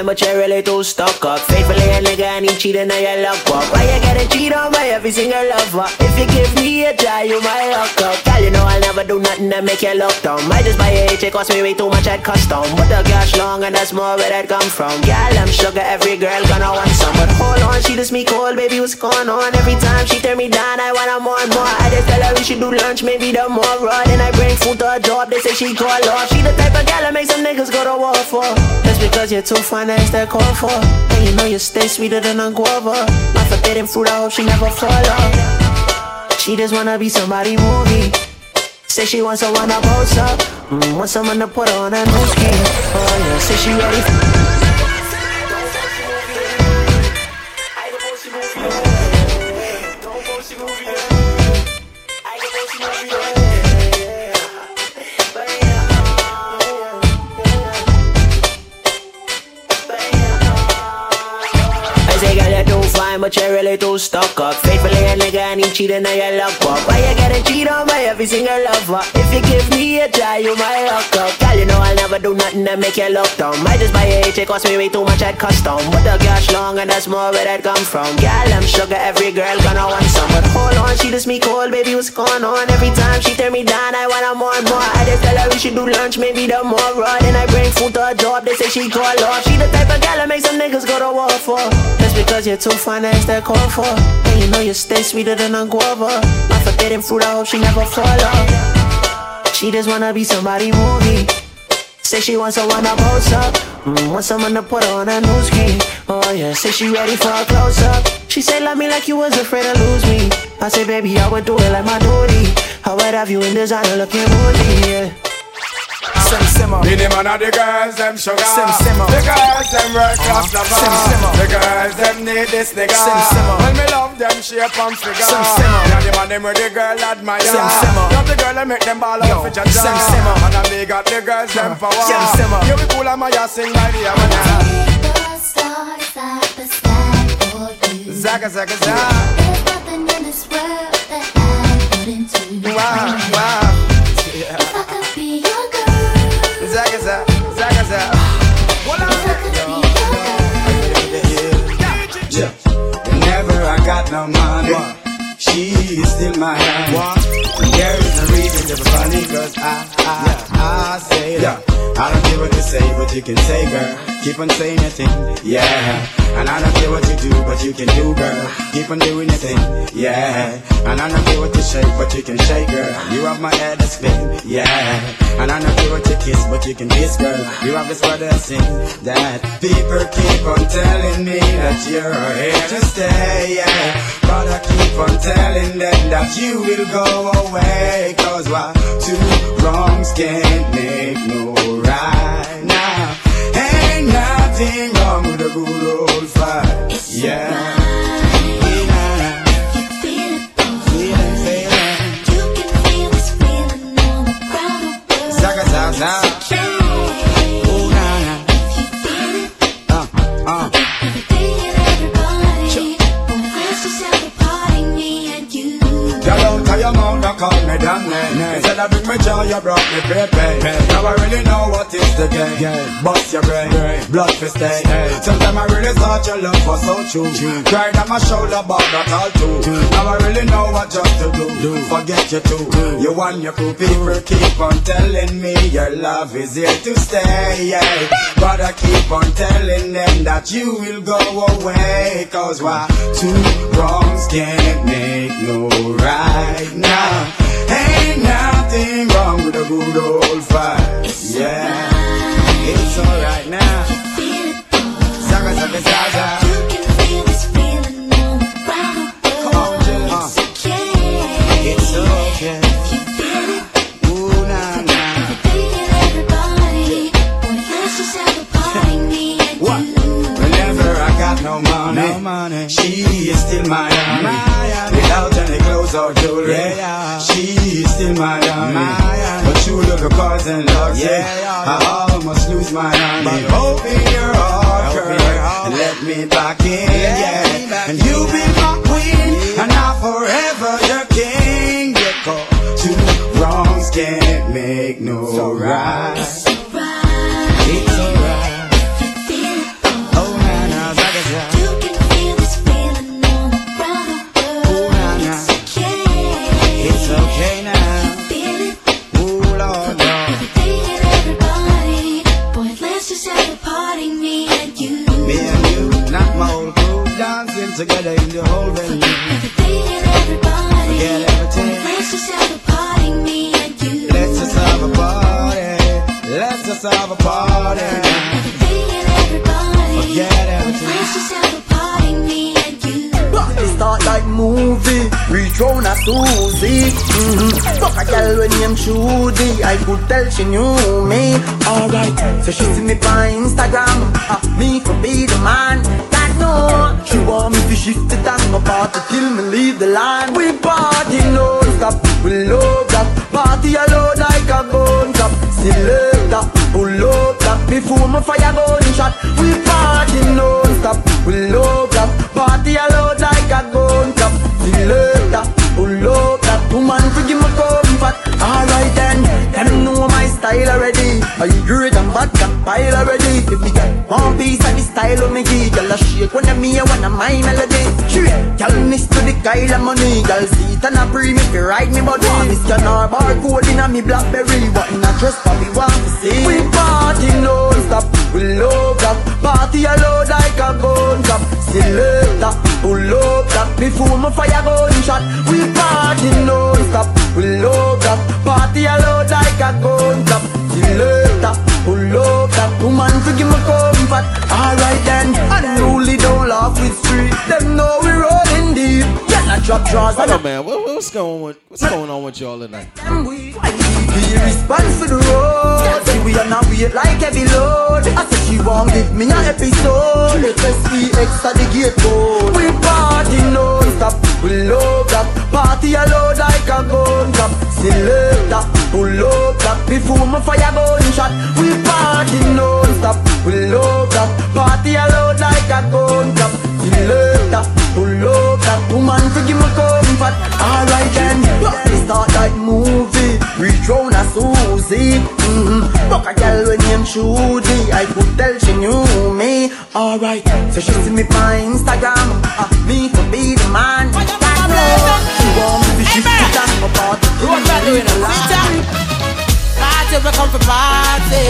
fine, but you're really too stuck up. Faithfully a nigga and he cheating on your up. Why you gotta cheat on my every single lover? If you give me a try, you might lock up. Girl, you know I'll never do nothing that make you look dumb. Might just buy a H, it cost me way too much at custom. But the cash long and that's more where that come from. Girl, I'm sugar, every girl gonna want some. But hold on, she just me cold, baby, what's going on? Every time she turn me down, I her more and more. I just tell her we should do lunch, maybe raw. Then I bring food to her job, they say she call off. She the type of girl that make some niggas go to war for. Just because you're too fine, that's that call for. And you know you stay sweeter than a guava. My forbidden fruit, I hope she never fall off. She just wanna be somebody movie. Say she wants someone to post up. Mm, want someone to put her on a news key. Oh yeah, say she ready you're really too stuck up. Faithfully a nigga and he cheating on your luck up. Why you getting cheated on my every single lover? If you give me a try, you might hook up. Girl, you know do nothing that make you look dumb. I just buy a H, it cost me way too much at custom. But the cash long and that's more where that come from. Girl, I'm sugar, every girl gonna want some. But hold on, she just me cold, baby, what's going on? Every time she turn me down, I her more and more. I just tell her we should do lunch, maybe raw. Then I bring food to her job, they say she call off. She the type of girl that make some niggas go to war for. That's because you're too fine, that's that call for. And you know you stay sweeter than a guava. My forbidden fruit, I hope she never fall off. She just wanna be somebody movie. Say she wants someone to post up. Mm, want someone to put on a news screen. Oh yeah, say she ready for a close up. She say love me like you was afraid to lose me. I say baby I would do it like my duty. I would have you in designer looking bougie. Yeah. Sim simmer. Be the man of the girls, them sugar. Sim simmer. The girls, them work class lover. Sim simmer. The girls, them need this nigga. Sim simmer. When me love them shape and figure. Sim simmer. Yeah, the man them where the girl admire. Sim simmer. Love the girl that make them ball out for jaja. Sim simmer. And I me got the girls, them power. Sim simmer. You be cool and my ass sing by the amana. Zaga, zaga, zaga. Wow, wow. Got no money, she is still my honey. There is a reason to be funny, cause I, I, I say that. I don't care what you say, but you can say, girl. Keep on saying your thing, yeah. And I don't care what you do, but you can do, girl. Keep on doing your thing, yeah. And I don't care what you shake, but you can shake, girl. You have my head to spin, yeah. And I don't care what you kiss, but you can kiss, girl. You have this brother sing that. People keep on telling me that you're here to stay, yeah. But I keep on telling them that you will go away. Cause why two wrongs can't make no right nothing wrong with a good old fight. Yeah. Zaga, zaga, zaga. Ooh, nah, nah. Uh, uh. Girl, don't tie your mouth and call me Danny Instead of bring me joy, you brought me baby Now I really know what is the game. Bust your brain, blood for stay. Sometimes I really thought your love was so true. Cried on my shoulder, but not all too Now I really know what just to do. Forget you too. You and your crew people keep on telling me Your love is here to stay. Yeah. But I keep on telling them that you will go away. Cause why? Two wrongs can't make no right now Ain't nothing wrong with a good old fight Yeah, it's alright now Zaga, zaga, zaga Come on, Jill. Uh. It's okay Ooh, nah, nah What? Whenever I got no money, no money. she is still my honey. Clothes or jewelry, she is still my honey. But you look at cars and luxury, I almost lose my honey. But open your heart, girl, and let me back in, yeah. And you be my queen, and I forever your king. Yeah, 'cause two wrongs can't make no right. It's alright. Round a Susie. Mm-hmm. Fuck a girl when named Judy, I could tell she knew me. Alright, so she see me on Instagram, uh, me could be the man. God no, she want me to shift it and my party till me leave the line. We party non-stop, we love that party alone like a gun cup. Selector, pull up that before my fire gun shot. We party non-stop, we love that party alone like a gun cup. Selector, pull up that woman to my comfort. Alright then, them know my style already. Are you and bad got pile already. If me get one piece of the style of me give, girl a shake when I'm me, when I'm my melody. Straight, girl miss to the Kyle of money, girl see it and a pre me fi ride me body. Miss your nar barcode in a me blackberry, but in a dress for me want to see. We party non-stop, we love that party alone like a gun cup. Selector, pull up that before my fire gun shot. We party non-stop, we love that party alone like a gun cup. Selector, pull up that woman to give me comfort. Alright then, don't laugh with. Them know we rolling deep. A drop draws. Hold on, man. What, what's going on? What's going on with y'all tonight? Be response for oh. the road. See we are not wait like heavy load. I said she won't give me an episode. FSPX at the gate code. We party non-stop. We love that party alone like a gun cup. Selector, pull up that before my fire gun shot. We party non-stop. We love that party alone like a gun cup. Selector, pull up that woman to give me comfort. Alright then, start like movie. Reach round a Mm-hmm. Fuck a girl when named Judy. I could tell she knew me. Alright, so she see me on Instagram. Uh, me to be the man. God knows she want me to shift it and my party. What you doing? Party, we come for party.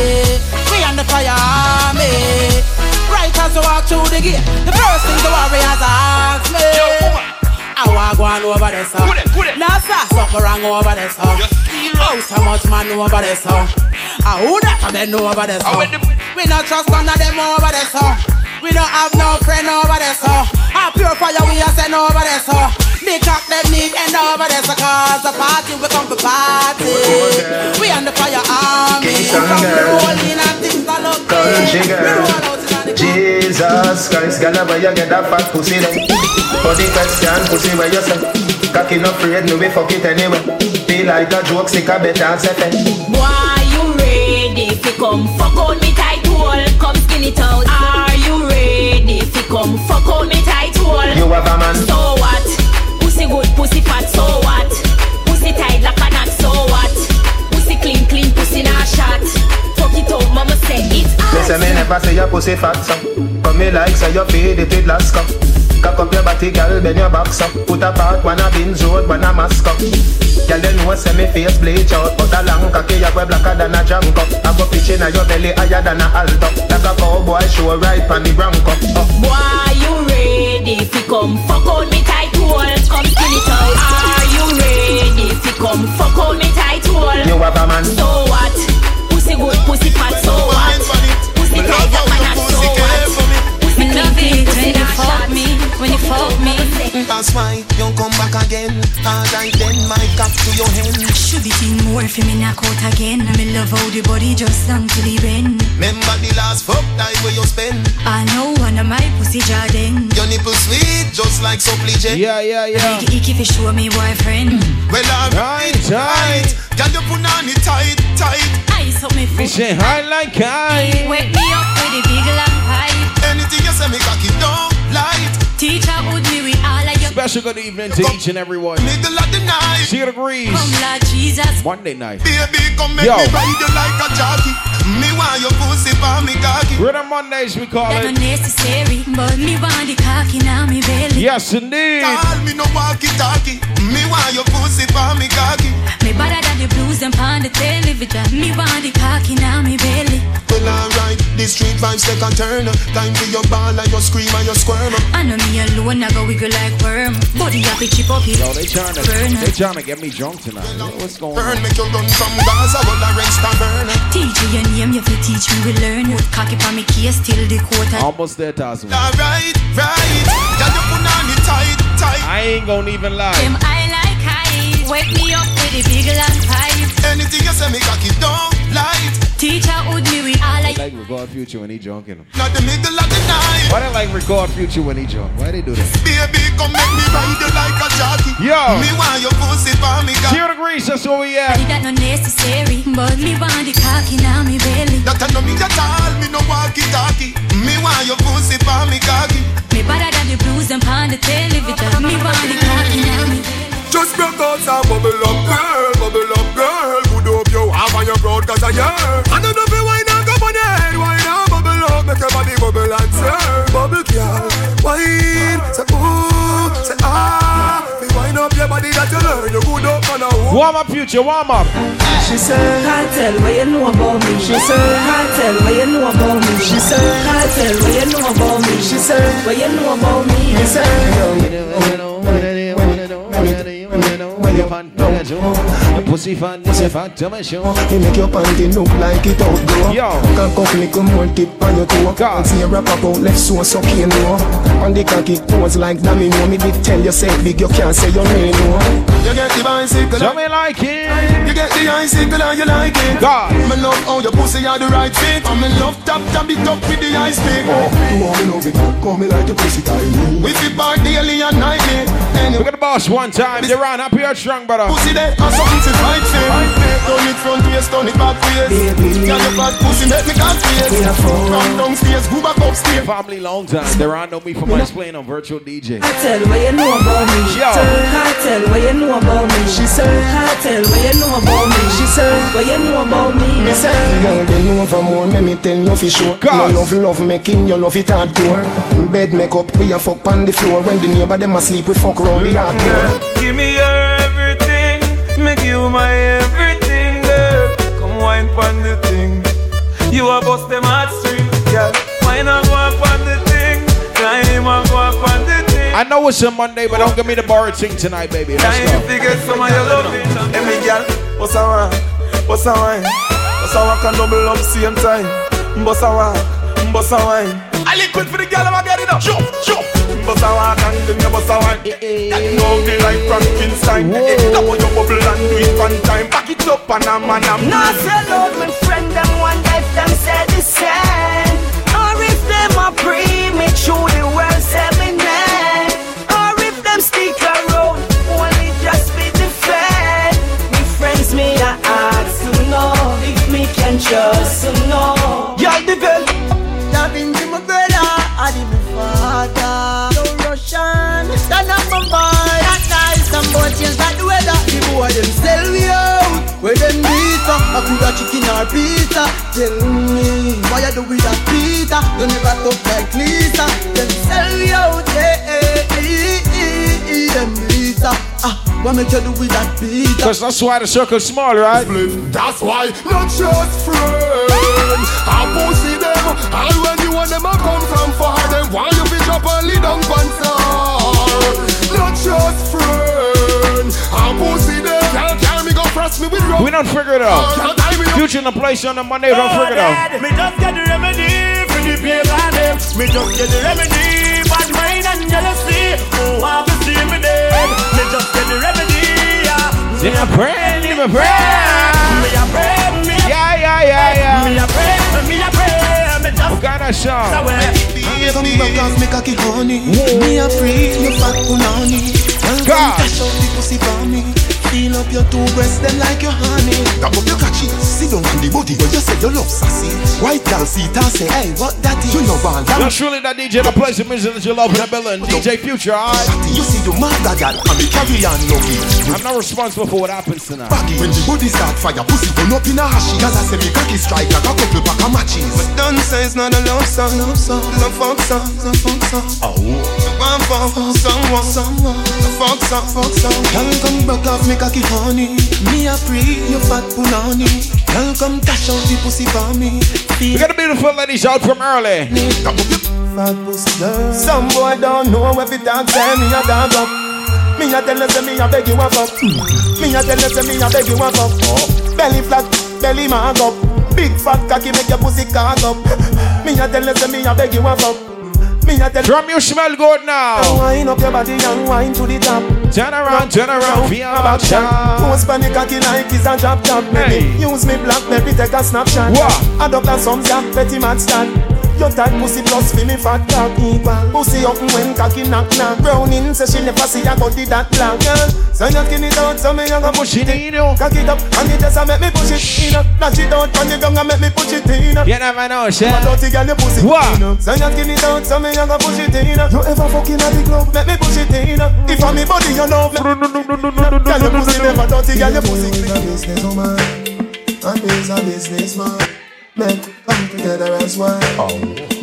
We on the fire army. Right as we walk through the gate, the first thing the warriors ask me. I want go on over there, sir. Now, sir, something wrong over there, sir. How so much man know over there, sir? I who that a know over there, sir? We not trust none of them over there, sir. We don't have no friend over there, sir. A pure fire we are send over there, sir. The cock them need end over there, sir. Cause the party we come for party. We on the fire army. From the rolling and things that look Country girl. Jesus Christ, girl, where you get that fat pussy then? For the question, pussy where you say? Cocky no afraid, no we fuck it anyway. Like a joke, sick a better and say Why you ready fi come fuck out me tight hole? Come skin it out. Are you ready fi come fuck out me tight hole? You have a man. So what? Pussy good, pussy fat. So what? Pussy tight like a knot. So what? Pussy clean, clean, pussy not shot. Fuck it out, mama say it's Me say me never say your pussy fat so Come me like say you feed it with last cup Cock up your body, girl, bend your back up Put a part, one a Benz road, one a mask up Girl, you know say me face bleach out But a long cocky, you go blacker than a jam cup I go pitch in your belly higher than a alto Like a cowboy show right on the bronco uh. Why you ready fi come fuck out me tight hole? Come skin it out. Are you ready fi come fuck out me tight hole? You have a man. So what? Pussy good, pussy fat. So what? Pussy tight like a knot. So what? Pussy Me love clean, it pussy when you not fuck me, when you fuck me. That's why you come back again. Alright then, my cap to your hand. Should be seen more for me knock out again. I me love how the body just long till the bend. Remember the last fuck night where you spend. I know one of my pussy jardin. Your nipple sweet, just like supply jet. Yeah, yeah, yeah. Big icky fi show me boyfriend. Well, alright, right. Can you put on it tight, tight? Ice up me Me foot. say high like I. Wake me up with the big long pipe. Anything you say me cocky don't light. Teacher would me with all of your Special good evening to each and every one. Middle of the night. She agrees. come Lord Jesus. Monday night. Baby, come make Yo. me ride you like a jockey. Me want your pussy for me cocky. Rhythm Mondays we call That it. unnecessary, but me want the cocky now me belly. Yes, indeed. Call me no walkie talkie. Me want your pussy for me cocky. Me better than the blues and on the television. Me want the cocky now me belly. Well, alright, The street vibes take a turn. Time for your ball and your scream and your squirm. I know me alone, I go wiggle like worm. Body up, it chip up, it Yo, they trying to burn. they trying to get me drunk tonight. What's going Burn, on? make you run from Gaza, well, the rest a burn. Teach you your name, you fi teach me we learn. Put cocky for me case till the quarter. Almost there, Tasman. Alright, right. Girl, you put on it tight, tight. I ain't gonna even lie. Them I like high. Wake me up with the big long pipe. Anything you say, me cocky don't light. Teacher I I like record future when he drunk in them. Not the middle of the night. Why they like record future when he drunk? Why they do that? Baby, come make me ride you like a jockey. Yo. Me want your pussy for me, girl. Zero degrees, that's where we at. that no necessary. But me want the cocky now me belly. That I know me at all, me no walkie talkie. Me want your pussy for me, cocky. Me better than the blues and pound the television. Me want the cocky now me belly. Just broke out and bubble up, girl, bubble up, girl. Good up you have on your crowd cause I hear. I don't know if you wine and come on your head, wine and bubble up, make your body bubble and swirl. Bubble girl, wine, say ooh, say ah. Me wine up your body that you learn, you good up and a whoop. Warm up future, warm up. She said, can't tell what you know about me. She said, can't tell what you know about me. She said, can't tell what you know about me. She said, what you know about me. She said, Pussy fan, pussy fan, tell me show. You make your panty look like it outgrow Yo. Cock up little more tip on your toe God. See you wrap up out left so suck you know On the cocky pose like domino Me did tell you say big you can't say your name no You get the bicycle. Tell me like it. You get the icicle and you like it. God. Me love how your pussy are the right fit. And me love tap tap it up with the ice pick. Oh, you want me love it Call me like your pussy tight We fit bar daily and nightly. Look Anyway, at the boss one time. They run up here strong, brother. pussy there and something to fight for. Turn it front waist, turn it back waist. Girl, your fat pussy make me can't face. From downstairs, go back upstairs. Family long time. They run know me for my explain on virtual DJ. can't tell what you know about me. Yo. said, can't tell what you know about me. She said, can't tell what you know about me. She said, what you know about me. Me say, Girl, bend over more, let me tell you for sure. God. No love, love making, you love it hardcore. Bed make up, we a fuck on the floor. When the neighbor them asleep, we fuck round the hardcore. My everything, girl. Come wine pon the thing. You a bust them heartstrings, girl. Wine and go up on the thing, climb and go up on the thing. I know it's a Monday, but don't give me the bar thing tonight, baby. Let's Time go. to get some of your loving. Hey me girl, what's a wine? What's a wine? What's a walk and double up same time? Bust a walk, bust a wine. I liquid for the girl, I'ma get it up. Jump, jump. Bust a walk and then you bust a wine. That know me like Frankenstein. Eh, eh, That what bubble and do it one time. Back it up and I'm and I'm. No sell out my friend them one if them say the same Or if them a pre me truly well say me name Or if them stick around only just be the fan Me friends me a ask to know if me can trust to know Y'all the girl. Russian, stand up my boy. That nice, some boy change like the weather. The boy them sell we out. Where them beat up, I could have chicken or pizza. Tell me, why you do with that pizza? You never talk like Lisa. Them sell we out, yeah, yeah, yeah, yeah, yeah. Them pizza. Ah, what make you do with that pizza? Because that's why the circle's small, right? That's why not just friends. I pussy them, and when you want them, I come from far. Them want you bitch up and lead down pansar. Not just friends. I pussy them, can't carry me go frost me with rope. We don't figure it out. Can't tie me up. Future in the place on the Monday, don't figure it out. Me just get the remedy for the paper them. Me just get the remedy, bad mind and jealousy. Who want to see me dead? Me just get the remedy. Yeah. Sing a prayer, leave a prayer. Me a pray, me a Yeah, yeah, yeah, me a pray, me a pray, me just What kind of song? Come back off me cocky honey. Me a free, you fat punani. Well, God. come cash out the pussy for me. Feel up your two breasts, them like your honey. Grab up your catchy, sit down on the body where you say you love sassy. White girl see it and say, hey, what that is? You know one, You're truly that DJ that plays the music that you love in the building. DJ Future, alright? You see the mother girl, and me carry on luggage. I'm not responsible for what happens tonight. Baggy when the body start fire, pussy burn up in a ashy. Cause I say me cocky strike like a couple pack of matches. But don't say it's not a love song, love song, love fuck song, love fuck song. Oh, one fuck someone, someone, love fuck fuck song. Girl come back off me cocky honey, me a free, you fat punani. Girl come cash out the pussy for me. We got a beautiful Beautiful ladies out from early. Fat pussy girl. Some boy don't know if it dance, say me a dance up. Me a tell you say me a beg you a fuck. Me a tell you say me a beg you a fuck. Belly flat, belly mag up. Big fat cocky make your pussy cock up. Me a tell you say me a beg you a fuck. Me a tell Drum you smell good now. Wine up your body and wine to the top. Turn around, turn around, feel about shot. Post pan the cocky like it's a drop top. Baby, use me black, baby, take a snapshot. What? Adopt a some zap, petty mad stand. Your tight pussy plus fi me fat cock equal. Pussy up when cocky knock knock. Browning say she never see a body that black girl. So you skin it out, so me a go push it in. Cock it up and it just a make me push it in. Dash it out on the ground and make me push it in. You never know, shit. My dirty girl, your pussy What? clean. So you skin it out, so me a go push it in. You ever fucking at the club, make me push it in. If I'm me body, you know. Girl, your pussy never dirty, girl, your pussy clean. business woman, and is a businessman. Men come together as one.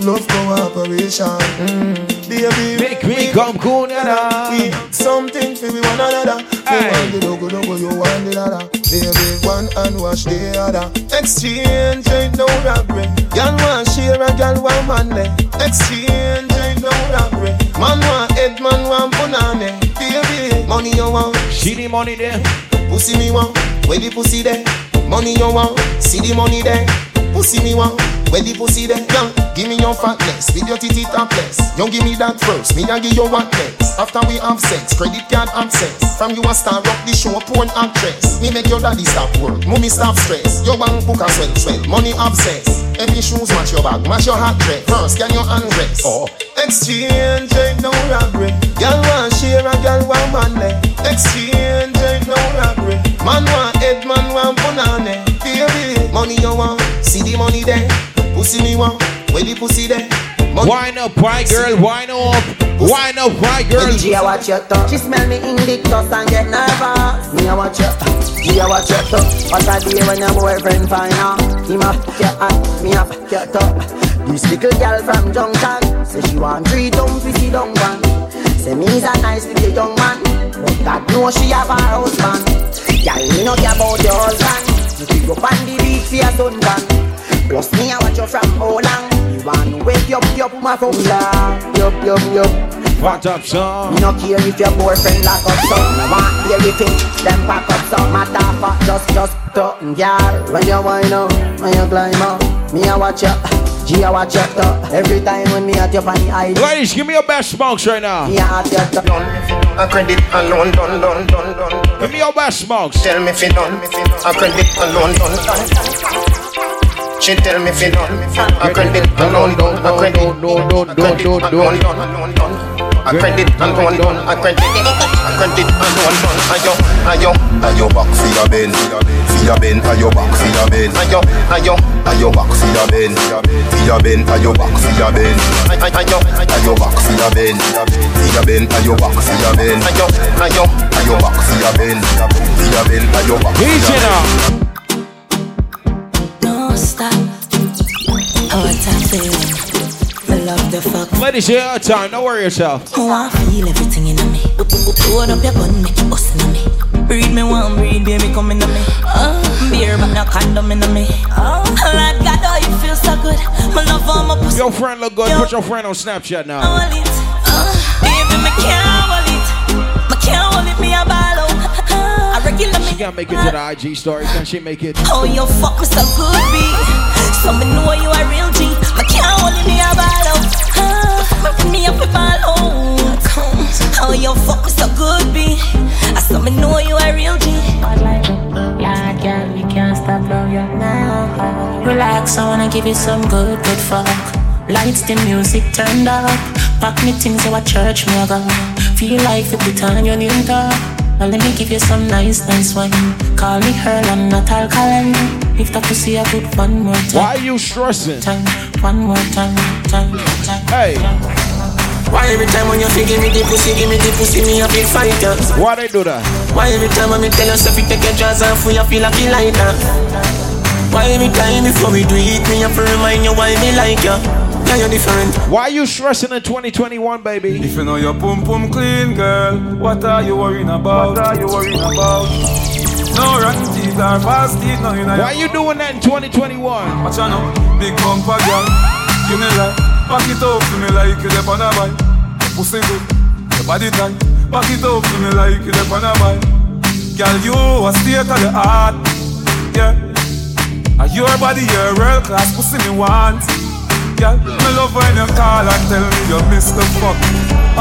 Love cooperation. Mm. Baby, Make me come cool, nada. we something for we one another. You want the logo, logo, you want the ladder. Baby, one and wash the other. Exchange ain't no robbery. Girl want share and girl want manly. Exchange ain't no robbery. Man want head, man want punani. Baby, money you want. See the money there. Pussy me want, where the pussy there? Money you want, see the money there. Pussy me want, where the pussy there? Young, give me your fatness, with your titty topless. You give me that first, me I give you what next. After we have sex, credit card access. From you a star up the show, porn actress. Me make your daddy stop work, mommy stop stress. Your bank book a swell, swell, money obsess. Every shoes match your bag, match your hat dress. First, can your undress? Oh. Exchange ain't no robbery. Girl want share and girl want manly. Exchange ain't no robbery. Man want head, man want punani. Baby, money you want, see the money there. Pussy me want, where the pussy there. Money. Wine up, white girl, wine up. Wine up, white girl. G, I watch your tongue. She smell me invictus and get nervous. Me, I watch your G, I watch your tongue. What a day when your boyfriend find out. Him a pick your hand, me a pick your tongue. This little girl from Junction say she want three dumb fifty dumb one. Say me's a nice little young man, but God know she have a husband. Girl, me no care about your husband. You pick up on the beat for your suntan. Plus me I watch you from how long. You want to wake up, you up my phone, yup, yup, yup. What up, son? Me no care if your boyfriend lock up some Me want hear you think them pack up some Matter for just, just talking girl When you wind up, when you climb up Me a watch you, G a watch you top Every time when me at your funny eyes Ladies, give me your best smokes right now. Me a at your top A credit alone, done, done, done, done. Give me your best smokes. Tell me fi done. A credit alone, done, done. She tell me fi done. A credit alone, done. A credit, a credit alone, done. A credit alone, done. A credit, a credit alone, done. Ayo, ayo, Ayo back for your bend, for your bend, ayo back for your bend, ayo, ayo, ayo back for your bend, for your bend, ayo back for your bend, ayo, ayo, ayo back for your bend, for your bend, ayo back for your bend, ayo, ayo, ayo back for your bend, for your bend, ayo back for Easy your now. Don't stop. Oh, what a feeling. I love the fuck. Ladies, your time. Don't worry yourself. Oh, I feel everything in me. Load up your gun, make it bust in me. Breed me one, breed baby, come in me. Oh, beer, but no condom in me. Oh, Lord God, oh, you feel so good. My love for my pussy. Your friend look good. Put your friend on Snapchat now. Hold it. Oh, baby, me can't hold it. Me can't hold it, me a ball out. I regular me. She gotta make it to the IG story. Can she make it? Oh, you fuck me so good, B. So me know you a real G. Me can't hold it, me a ball out. Me up a ball out. Oh, you fuck me so good, B. I saw me know you a real G. Yeah, girl, we can't stop love you now. Relax, I wanna give you some good, good fuck. Lights, the music turned up. Pack me things to a church, me go. Feel like you put on your new top. Now let me give you some nice, nice wine. Call me her, I'm not alkaline. If the pussy I put one more time. Why are you stressing? Time, one more time, time, time. Hey. Why every time when you feel give me the pussy, give me the pussy, me a big fighter? Why they do that? Why every time when me tell yourself you take your jaws off, you feel like you like that? Why every time before we do it, me have to remind you why me like you? Yeah, you're different. Why are you stressing in 2021, baby? If you know your pum pum clean, girl, what are you worrying about? What are you worrying about? No rotten teeth or fast teeth, no in Why you doing that in 2021? Watch out now, big bumper girl. Give me like, back it up to me like you on a bike. Pussy good, your body tight. Back it up to me like you on a bike. Girl, you a state of the art, yeah. And your body, your world class pussy me want. Girl, me love when you call and tell me you miss the fuck.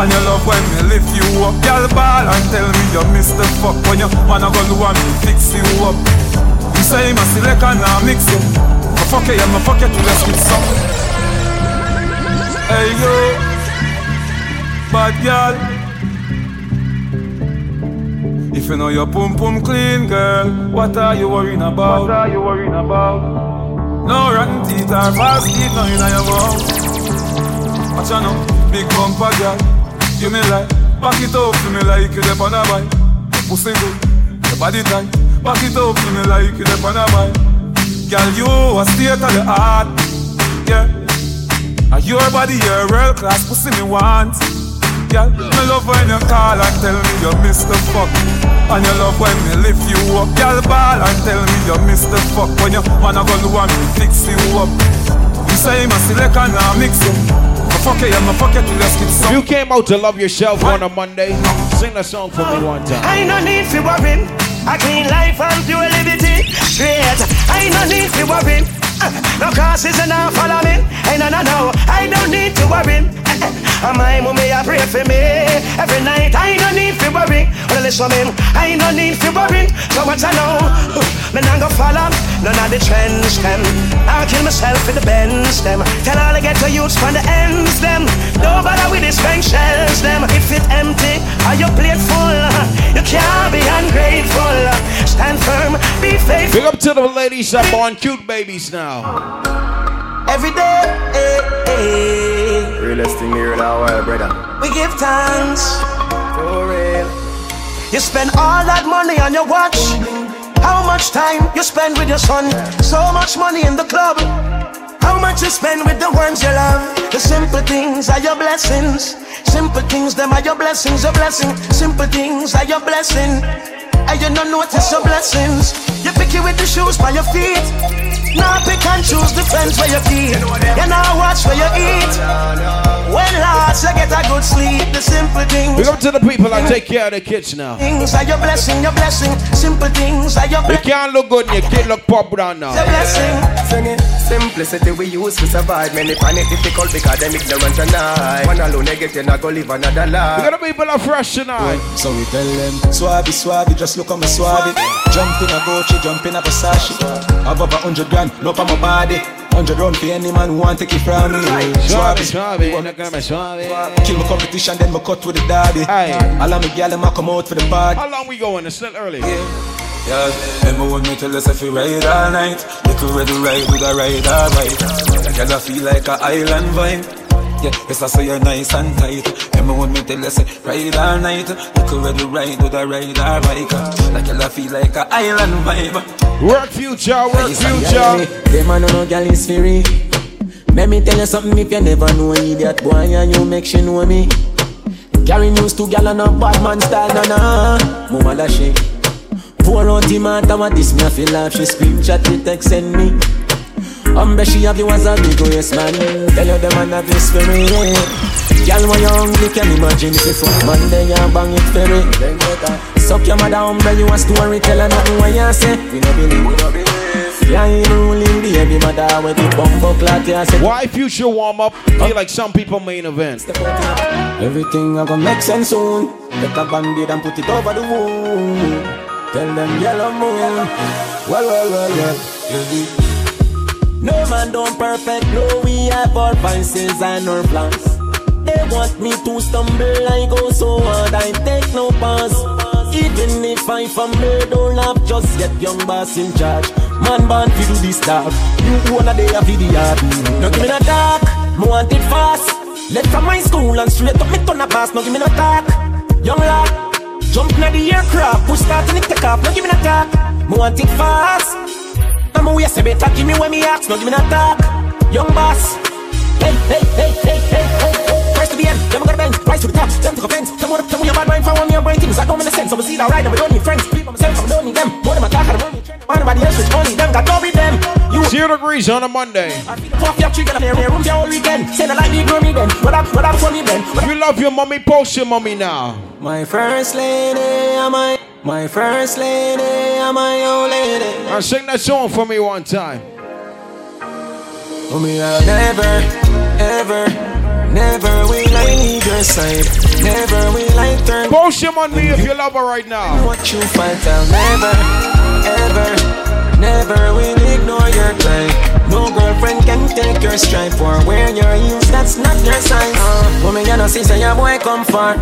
And you love when me lift you up. Girl, ball and tell me you miss the fuck. When you wanna go do and me fix you up. You say my select and I mix you. Me fuck it, you, yeah, me fuck you till you spit some. Hey yo, bad girl. If you know your pum pum clean, girl, what are you worrying about? What are you worrying about? No rotten teeth or fast teeth, no in your mouth. Watch out now, big bumper girl. You me like, back it up to me like you dep on a bike. Pussy good, your body tight. Back it up to me like you dep on a bike. Girl, you a state of the art, yeah. And your body, your world class pussy me want. Girl, me love when you call and tell me you miss the fuck. And you love when me lift you up. Girl, ball and tell me you miss the fuck. When you wanna go do and me fix you up. You say my select and I mix you. Me you, yeah, me fuck you till you skip some. You came out to love yourself on a Monday. Sing a song for me one time. I no need to worry. A clean life and pure liberty. Straight. I no need to worrying. No crosses and no follow me. Hey, no, no, no. I don't need to worry. And my mommy a pray for me every night. I don't need to worry. Well, listen me. I don't need to worry. So what I know, me not go follow none of the trends them. I'll kill myself with the bends them. Tell all I get to youths from the ends them. Don't bother with the strength shells them. If it empty, are you plate full? You can't be ungrateful. Stand firm, be faithful. Big up to the ladies that born cute babies now. Every day, eh, eh, Realest thing here in our world, brother. we give thanks. For real. You spend all that money on your watch. How much time you spend with your son? So much money in the club. How much you spend with the ones you love? The simple things are your blessings. Simple things, them are your blessings, your blessing. Simple things are your blessing. And you don't notice your blessings. You pick it with the shoes by your feet. Now pick and choose the friends where you feed. You now watch where you eat. When last you get a good sleep, the simple things. Big up to the people that take care of the kids now. Things are your blessing, your blessing. Simple things are your You blessing. can't look good and your kid look pop down now. Your blessing. Sing it. Simplicity we use to survive. Many find it difficult because them ignorant and I. One alone they get you not go live another We life. got the people are fresh tonight. So we tell them, Swabby, Swabby, just look on me Swabby. Jump in a Gucci, jump in a Versace. Have over hundred grand, look on my body. Hundred round for any man who want take it from me. Suave, suave, look at me suave. Kill my competition, then my cut with the derby. All of me gal, a come out for the party. How long we going? It's still early. Yeah, remember when me tell us if we ride all night Little ready ride with a ride all right Like I feel like a island vibe Yeah, yes I say you're nice and tight Remember when me tell us ride all night Little ready ride with a ride all right Like I feel like a island vibe Work future, work future. Them a no no gal is free. Let me tell you something if you never know idiot boy and you make she know me. Carry news to gal and a bad man style na na. Mama da she. Pour out the matter what this me a feel like she screenshot the text send me. Um, bet she have you as a big yes man. Tell you the man have this for me. Girl, when you hungry, can imagine if you fuck Monday and bang it for me. Then. Suck your mother, umbre you a story, tell her nothing what you say. We no believe, we no believe. Yeah, you ruling the baby mother with the bumbo clot, yeah, say. Why future warm up? Feel like some people main event. Everything a gonna make sense soon. Take a band-aid and put it over the wound. Tell them yellow moon. Well, well, well, well. No man don't perfect, no we have our vices and our plans. They want me to stumble, I go so hard, I take no pause. Even if I fumble, don't laugh, just get young boss in charge. Man born to do this stuff, you wanna day a video. No give me no talk, me want it fast. Left from my school and straight up me turn a pass, no give me no talk. Young lad, jump in the aircraft, push start and it take off, no give me no talk. Me want it fast. Way say better give me when me ask, no give me no talk. Young boss, hey hey hey hey hey hey. hey. First to the end, then we gotta bend, rise to the top, jump to the fence. Tell me tell me your bad mind, for one me your brain things. I don't make sense. I was either right, and we don't need friends. People myself, I don't need them. More than my talk of money. Anybody else with money, them got go with them. You Zero degrees on a Monday. Fuck your trigger, there, room all weekend. Say the light big me then. What up, what up, funny then. You love your mommy, post your mommy now. My first lady, am I? My first lady, am my old lady. Now sing that song for me one time. Oh, me, I'll never, ever, never will I leave your side. Never will I turn. Post him on me if you love her right now. What you fight, I'll never, ever, never will ignore your cry. No girlfriend can take your stripe or wear your heels. That's not your size. Uh, mommy, you know, see, say your boy come far.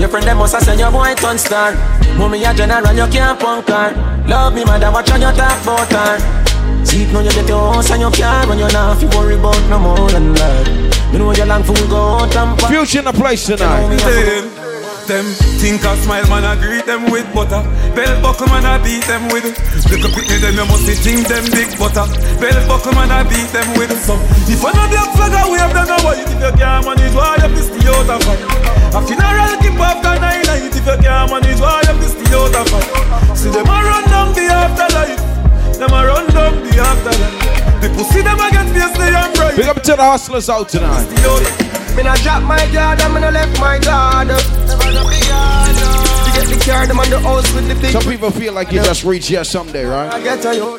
Your friend them must have say your boy turn star. Mommy, a general, you can't punk her. Love me, mother, watch how you talk about her. See it now you get your house and your car When you're not you worry about no more than that Me know your long food go out and pop Future in the place tonight. Them, them think I smile, man, I greet them with butter. Bell buckle, man, I beat them with. Look up at me, them, you must be think them big butter. Bell buckle, man, I beat them with. So, if I know black flag, I wave them now. If you can't manage, why you piss the out of fight? A funeral keep after nine night. If you can't manage, why you piss the out of fight? See them a run down the afterlife. Them a run down the afterlife. The pussy them a get face, they am bright. Big up to the hustlers out tonight. Me not drop my guard me not left my guard. To get the car, them on the house with the big. Some people feel like you just reach here someday, right? I get to you.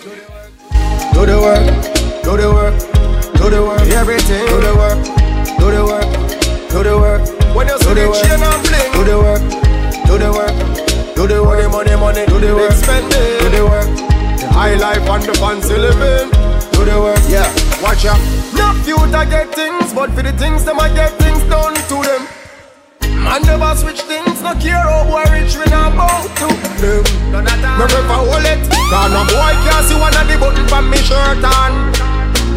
Do the work, do the work, do the work, everything. Do the work, do the work, do the work. When you see the chain and bling, do the work, do the work, do the work. Money, money, money, do the work, do the work. The high life and the fancy living, do the work. Yeah, watch out. No future get things, but for the things them I get things done to them. Man never switch things, no care how boy rich we not bow to them. Me prefer hold it, cause no boy can't see one of the button from me shirt on.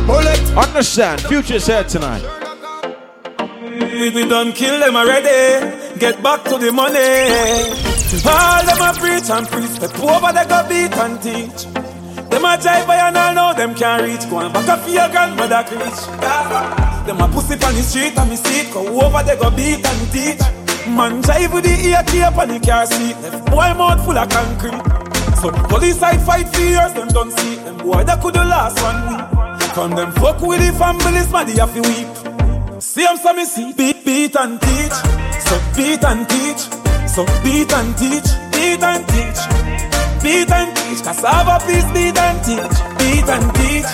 Bullet. Understand, future's here tonight. We, we done kill them already. Get back to the money. All them a preach and preach. Step over they go beat and teach. Them a jive by and all know them can't reach. Go and back up your grandmother preach. Them a pussy on the street and me see. Go over they go beat and teach. Man jive with the ear tape and the car seat. Left boy mouth full of concrete. So police side fight for years, them don't see. Them boy that could the last one week. From them fuck with the families, man, have to weep. See I'm some see beat, beat and teach. So beat and teach. So beat and teach. Beat and teach. Beat and teach. Cassava piece beat and teach. Beat and teach.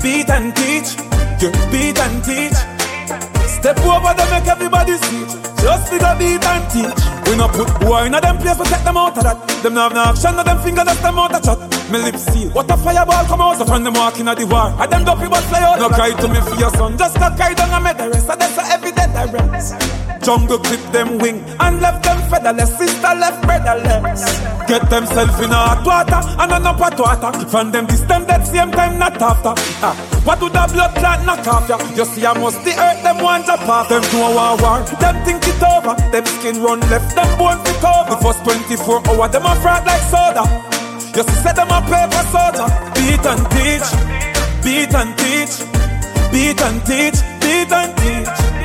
Beat and teach. You beat and teach. Step over them make everybody see. Just figure beat and teach. We no put boy in a them place, we take them out of that. Them no have no action, no them finger just them out of chat. Me lips seal. What a fireball come out, so from them walking at the war. And them dopey but fly out. No cry to me for your son, just go cry down and make the rest. And that's every day the rest. Jungle clip them wing and left them featherless. Sister left brotherless. Get themself in a hot water and an up hot water. From them this that same time not after. Ah, what do the blood clot knock off ya? You see I must the earth them want to pop. Them do a war. Them think it over. Them skin run left. Them bone fit over. The first 24 hour them a fraud like soda. You see say them a paper soda. Beat and teach. Beat and teach. Beat and teach. Beat and teach. Beat and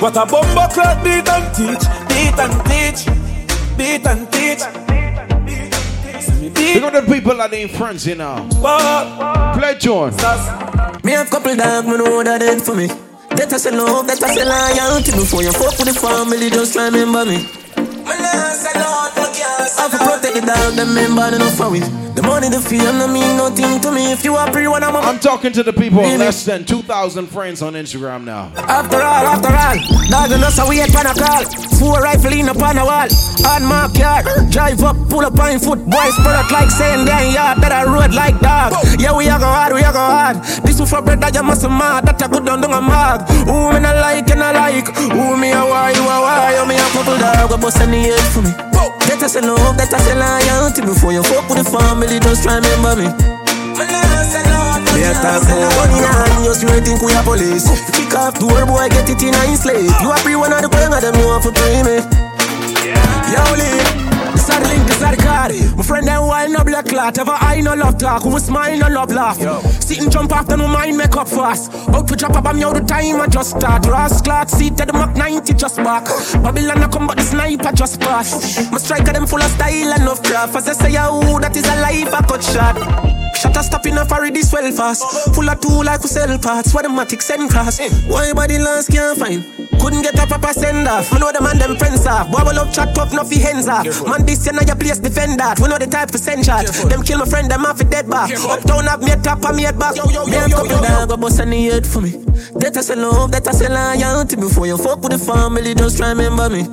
what a bumbo clot beat and teach. Beat and teach. Beat and teach. Big up the people that ain't friends, you know. Play John. Me have couple dog, me know that dead for me. That I say love, that I say loyalty. Before you fuck with the family, just remember me. I have to protect the dog, them member enough for it. The money, the fame, no mean nothing to me. If you are pre one, I'm a I'm talking to the people less than 2,000 friends on Instagram now. After all, after all, dog and us a wait pan a call. Four rifle in upon a wall. On my car, drive up, pull up on foot. Boys out like saying damn yard that I road like dog. Yeah, we a go hard, we a go hard. This is for bread that you must mad. That a good down down a mag. Who me not like and I like. Who me a why, you a why. You me a couple dog, go bust any head for me. That I say love, that I say loyalty. Before you fuck with the family, just try remember me. Me a talk about money and you still think we a police Kick off the door boy get it in a slate You a free one of the going of them you want to pay me Yo Lee, this Are the link, this are the card. My friend them wild no black clot. Ever I no love talk. Who smile no love laugh. Sit and jump after no mind make up fast. Out to drop up I'm all the time I just start. Ross clot seat at the Mach 90 just back. Babylon I come but the sniper just pass. My striker them full of style and of craft. As I say, oh, that is a life I cut shot. Shut a stop in a furry this well fast. Full of two like we sell parts. What the matic send class. Why body last can't find? Couldn't get up a proper send off. Me know the man them friends off. Boy, love chat tough, no fi hands off. Man, this year now your place defend that. We know the type for send shot. Them kill my friend, them off a dead back. Uptown have me a top and me a back. Me a couple dog, go bust any head for me. That I say love, that I say loyalty. Before you fuck with the family, just remember me.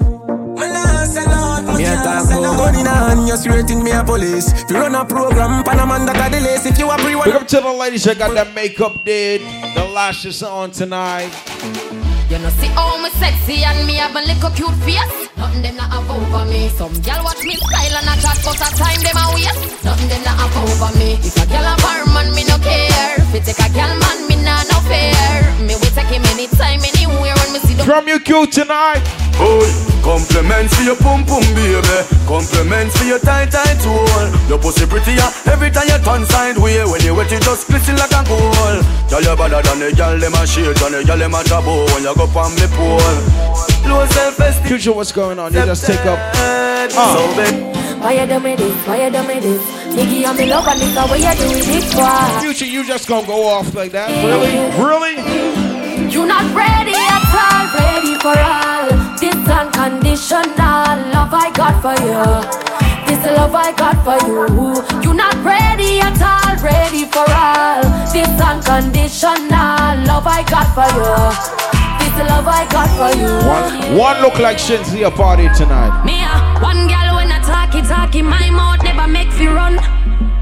Me a talk about oh. gun in hand, you straight think me a police. If you run a program, Panaman that a delays. If you a pre Big up to the ladies that got that makeup did, the lashes on tonight. You know, see how me sexy and me have a little cute face. Nothing them not up over me. Some gal watch me style and I chat, but a time them a waste. Nothing them not up over me. If a gal a bar man, me no care. If it take a gal man, me nah no fair. Me will take him anytime, anywhere when me see the. From you cute tonight. Boy, compliments for your pum pum baby. Compliments for your tight tight hole. Your pussy prettier every time you turn side way. When you wet it just glisten like a gold. Girl you better than the girl them a shake and the girl them a trouble when you go on me pole. Low self esteem. Future, what's going on? You just take up. Ah. So big. Why you do me this? Why you do me this? Nigga, I'm in love and nigga, why you do it for? Future, you just gonna go off like that? Really? Really? You not ready at all, ready for all. This unconditional love I got for you. This the love I got for you. You're not ready at all, ready for all. This unconditional love I got for you. This love I got for you. One, one look like Shinzi a party tonight. Me a one girl when I talkie talkie, my mouth never make fi run.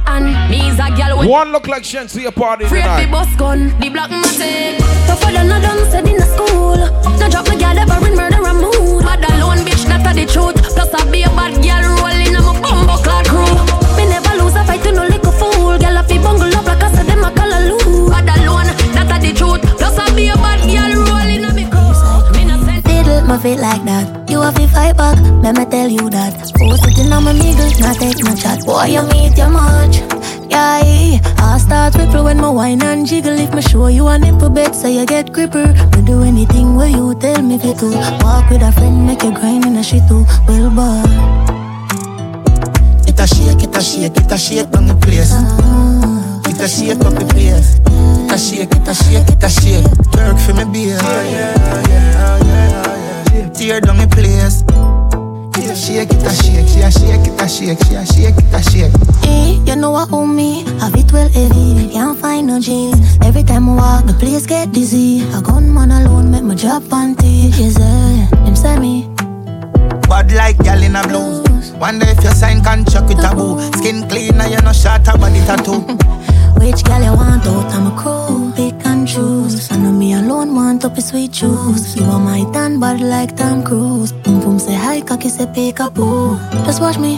And me is a girl when One look like Shinzi a party Free the bus gun, the black matic. Tougher than a done said in a school. No drop my girl ever in murder a mood. Bad alone, bitch, that a the truth. Plus I be a bad girl rolling on my bumbo clad crew. Me never lose a fight to no little fool. Girl, I fi bungle up like I said them a call a loo. Bad alone, that a the truth. Plus I be a bad girl rolling on me crew. Me no send Diddle my feet like that. Have to fight back, let me tell you that. Oh, sitting on my nigga, not take no chat. Boy, you meet your much. Yeah, I start ripple when my wine and jiggle. If me show you a nipple bed, so you get gripper. Me do anything where you tell me to do. Walk with a friend, make you grind in a shit too. Well, boy. It a shake, it a shake, it a shake on the place. It a shake up the place. It a shake, it a shake, it a shake. Work for me, beer. Tear down the place. It a shake, it a shake, she a shake, it a shake, she a shake, it a shake. Eh, you know what own me, have it well heavy Can't find no jeans Every time I walk, the place get dizzy I A gunman alone make my job panty eh, them say me Bad like gal in a blues. Wonder if you sign contract with a boo. Skin clean and you no shot a body tattoo. Which girl you want out, I'm a crew Pick and choose. I know me alone want up a sweet juice. You are my tan bad like Tom Cruise. Boom boom say hi, cocky say pick a boo. Just watch me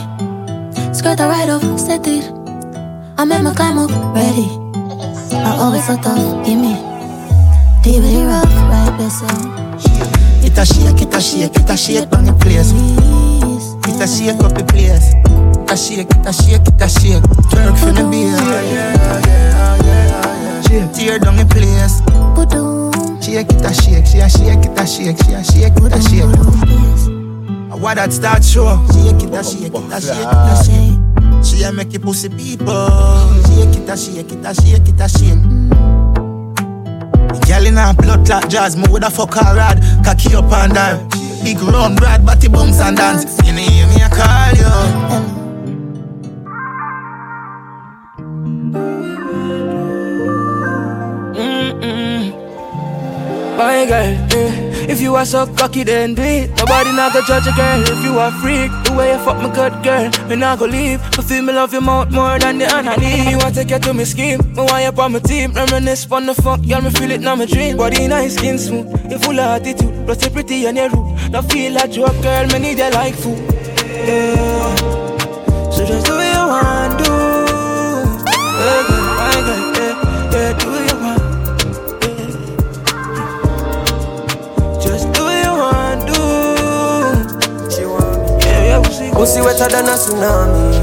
Skirt a ride up, set it. I make my climb up, ready. I always so tough, give me. Deep it rough, right so It a shake, it a shake, it a shake on the place. It a shake up the place. It a shake, it a shake, it a shake. Twerk for the beer. Tear down the place. Shake it a shake, she a shake it a shake, she a shake it a shake. What that start show? Shake it a shake it a shake it a shake. She a make you pussy people. Shake it a shake it a shake it a shake. Girl in a blood clot jazz, me woulda fuck her rad, cocky up and down. Big round broad body bounce and dance. You hear me a call you. My girl, eh, if you are so cocky, then do it. Nobody not gonna judge a girl if you are freak. The way you fuck my good girl, me not gonna leave. I feel me love your mouth more than the honey. You want to take you to me scheme, me want you on my team. Reminisce on the fuck, girl, me feel it now my dream. Body nice, skin smooth, you full of attitude. Plus you pretty and you rude. Now feel like joke, girl, me need you like food. Yeah. So just do wetter than a tsunami.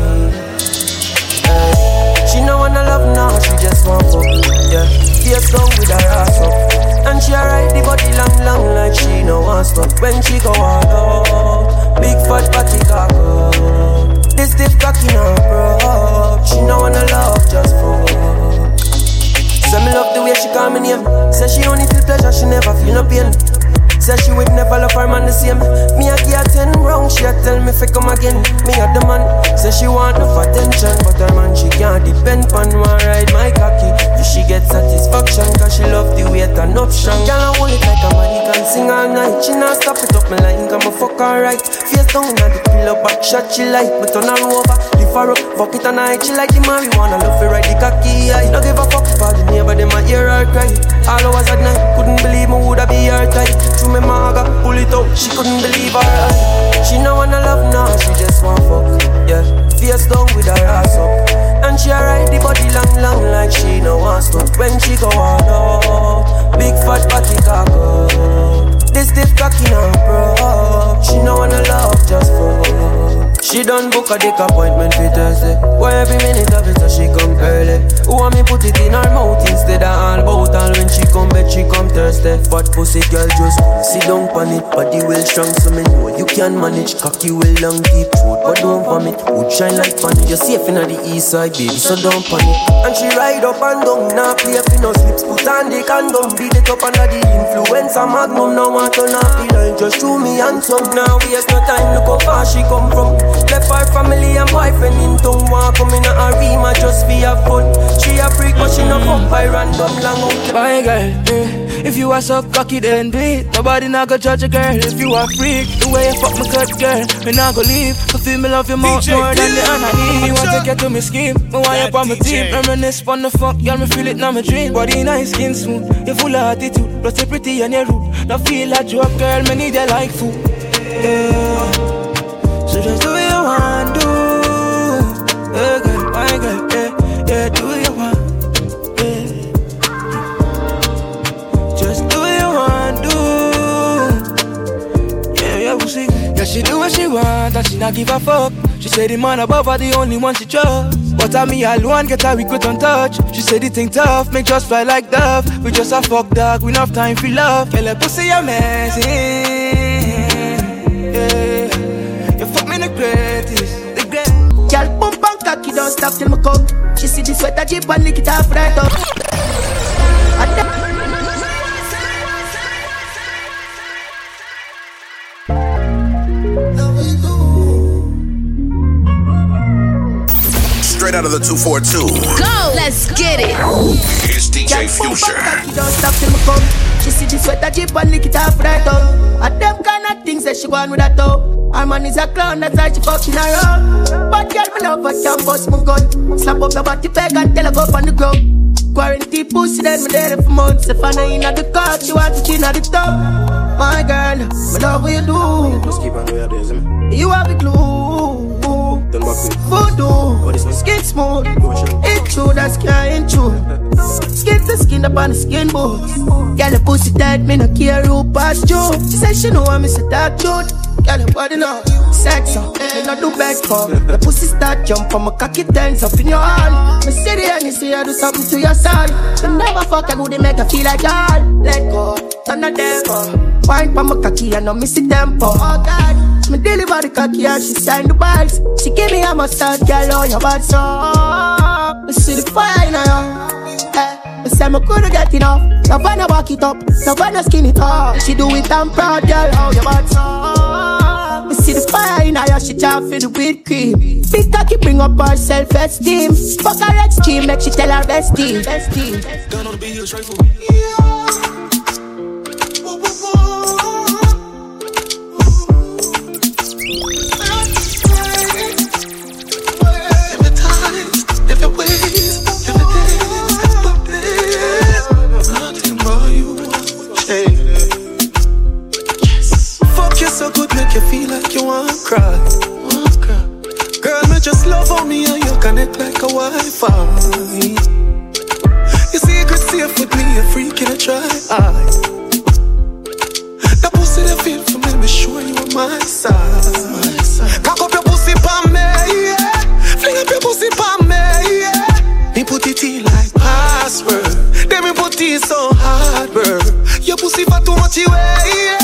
She no wanna love now, she just want fuck. Yeah, face down with her ass up. And she ride the body long, long like she no want stop. When she go all out, big fat body cock. This stiff cocky no bro. She no wanna love, just fuck. Say me love the way she call me name. Say she only feel pleasure, she never feel no pain. Say she would never love her man the same. Me a give her ten round, she a tell me fi come again. Me a the man. Say she want enough attention, but her man she can't depend on one ride my cocky. If she get satisfaction, cause she love the turn up strong. Girl I hold it like a man, can sing all night. She not stop it up me line, come a fuck alright. Face down on the pillow, back shot she like, but turn her over, fuck it all night. She like the marijuana, love to ride the cocky. I don't give a fuck for the neighbor, them a hear her cry. All hours at night, couldn't believe me woulda be her type. Through me maga, pull it out, she couldn't believe her eyes. She no wanna love now, she just want fuck. Yeah, face down with her ass up. And she ride the body long, long like she no want stop. When she go all out, big fat body up. This stiff cocky now, bro. She no wanna love, just fuck. She done book a dick appointment for Thursday. Why every minute of it so she come early? Who want me put it in her mouth instead of all bout all when she come back she come Thursday. Fat pussy girl just sit down on it. Body well strong so me know you can manage. Cocky well long deep throat but don't vomit. Would shine like fun. You're safe in the east side baby so don't panic. And she ride up and down now play for no slips. Put on the condom beat it up under the influence of Magnum. Now want to not be line just show me handsome. Now waste no time look how far she come from. Left her family and boyfriend in town Walk come in a arena just for have fun She a freak but she no fuck by random long out. My girl, eh, if you are so cocky then do it. Nobody not go judge a girl if you are freak. The way you fuck my cut girl, me not go leave. I feel me love you more, DJ more than the Bill. honey Want to get to me scheme, me want you on my team Reminisce on the fuck, girl me feel it now my dream. Body nice, skin smooth, you full of attitude. Plus you pretty and you rude. Now feel like joke girl, me need you like food. Yeah. So just do what you want, do? Yeah, girl, my girl, yeah Yeah, do you want, yeah. Just do you want, do? Yeah, yeah, we'll see. Yeah, she do what she want and she not give a fuck. She say the man above her the only one she trust. But I me alone get her we could on touch. She say the thing tough, make just fly like dove. We just a fuck dog, we enough time for love. Girl, that pussy amazing. Yeah, don't stop till me come. She see the sweater jeep and lick it off right up. Straight out of the 242. Go! Let's get it! It's DJ Future. Don't stop till me come. She see the sweater jeep and lick it off right up. And them kind of things that she want with that toe. Her man is a clown, that's why she fucking around. But girl, me love her, can bust my gun. Slap up your body peg and tell her go up on the ground. Quarantine pussy, then me there for months. If I know in the car, she want to chin at the top. My girl, me love what you do. Just keep on doing this, man. You have the glue. Turn back quick. Voodoo, skin smooth. It true, that's can't true. Skin to skin up on the skin boots. Girl, the pussy tight, me no care who pass you. She say she know I'm a dark truth. Girl, your body now, sex up, me not do back for. The pussy start jump from my cocky turns up in your hand. Me see the and you see I do something to your son. You never fuck a good, make her feel like y'all. Let go, turn the devil. Wine pa my cocky, I know me see tempo. Oh God. Me deliver the cocky and she sign the bags. She give me a massage, girl, on your bad so. Me see the fire in her. Eh, me say me coulda get enough. No wanna walk it up, no wanna skin it up. She do it, I'm proud, girl, how your bad so. Me see the fire in her, she try for the whipped cream. Big cocky bring up her self-esteem. Fuck her extreme, make she tell her bestie. bestie. Gun on the beat, straight for Fuck wanna cry. Girl, Me just love on me and you connect like a Wi-Fi. Your secret safe with me, a freak in a try. That pussy that feel for me, be sure you on my side. Cock up your pussy pa me, yeah. Fling up your pussy pa me, yeah. Me put it in like password. Then me put it so hard, bro. Your pussy for too much, yeah.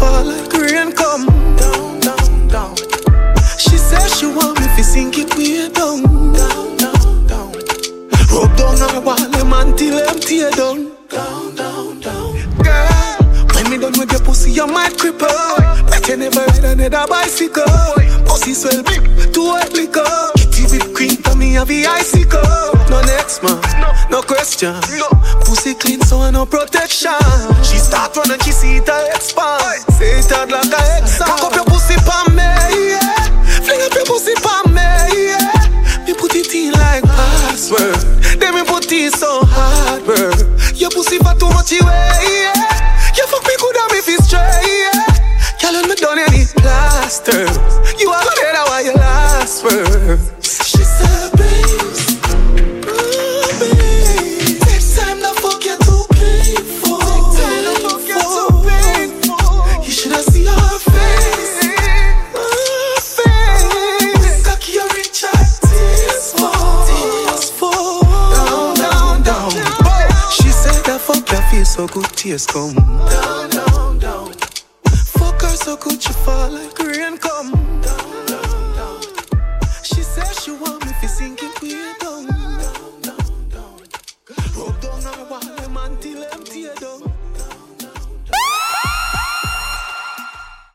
fall like rain come. Down, down, down. She says she want me to sink it way down. Down, down, down. Rub down her wall, until them tear down. Down, down, down. Girl, when me done with your pussy, you might cripple. Like you never ride another bicycle. Pussy swell big, too hot liquor. Kitty whip cream for me, have the icicle. No next man, no question. Pussy clean, so I no protection. She start running, she see it a expand. Tears fall. Down, down, down. She said that fuck you feel so good, tears come.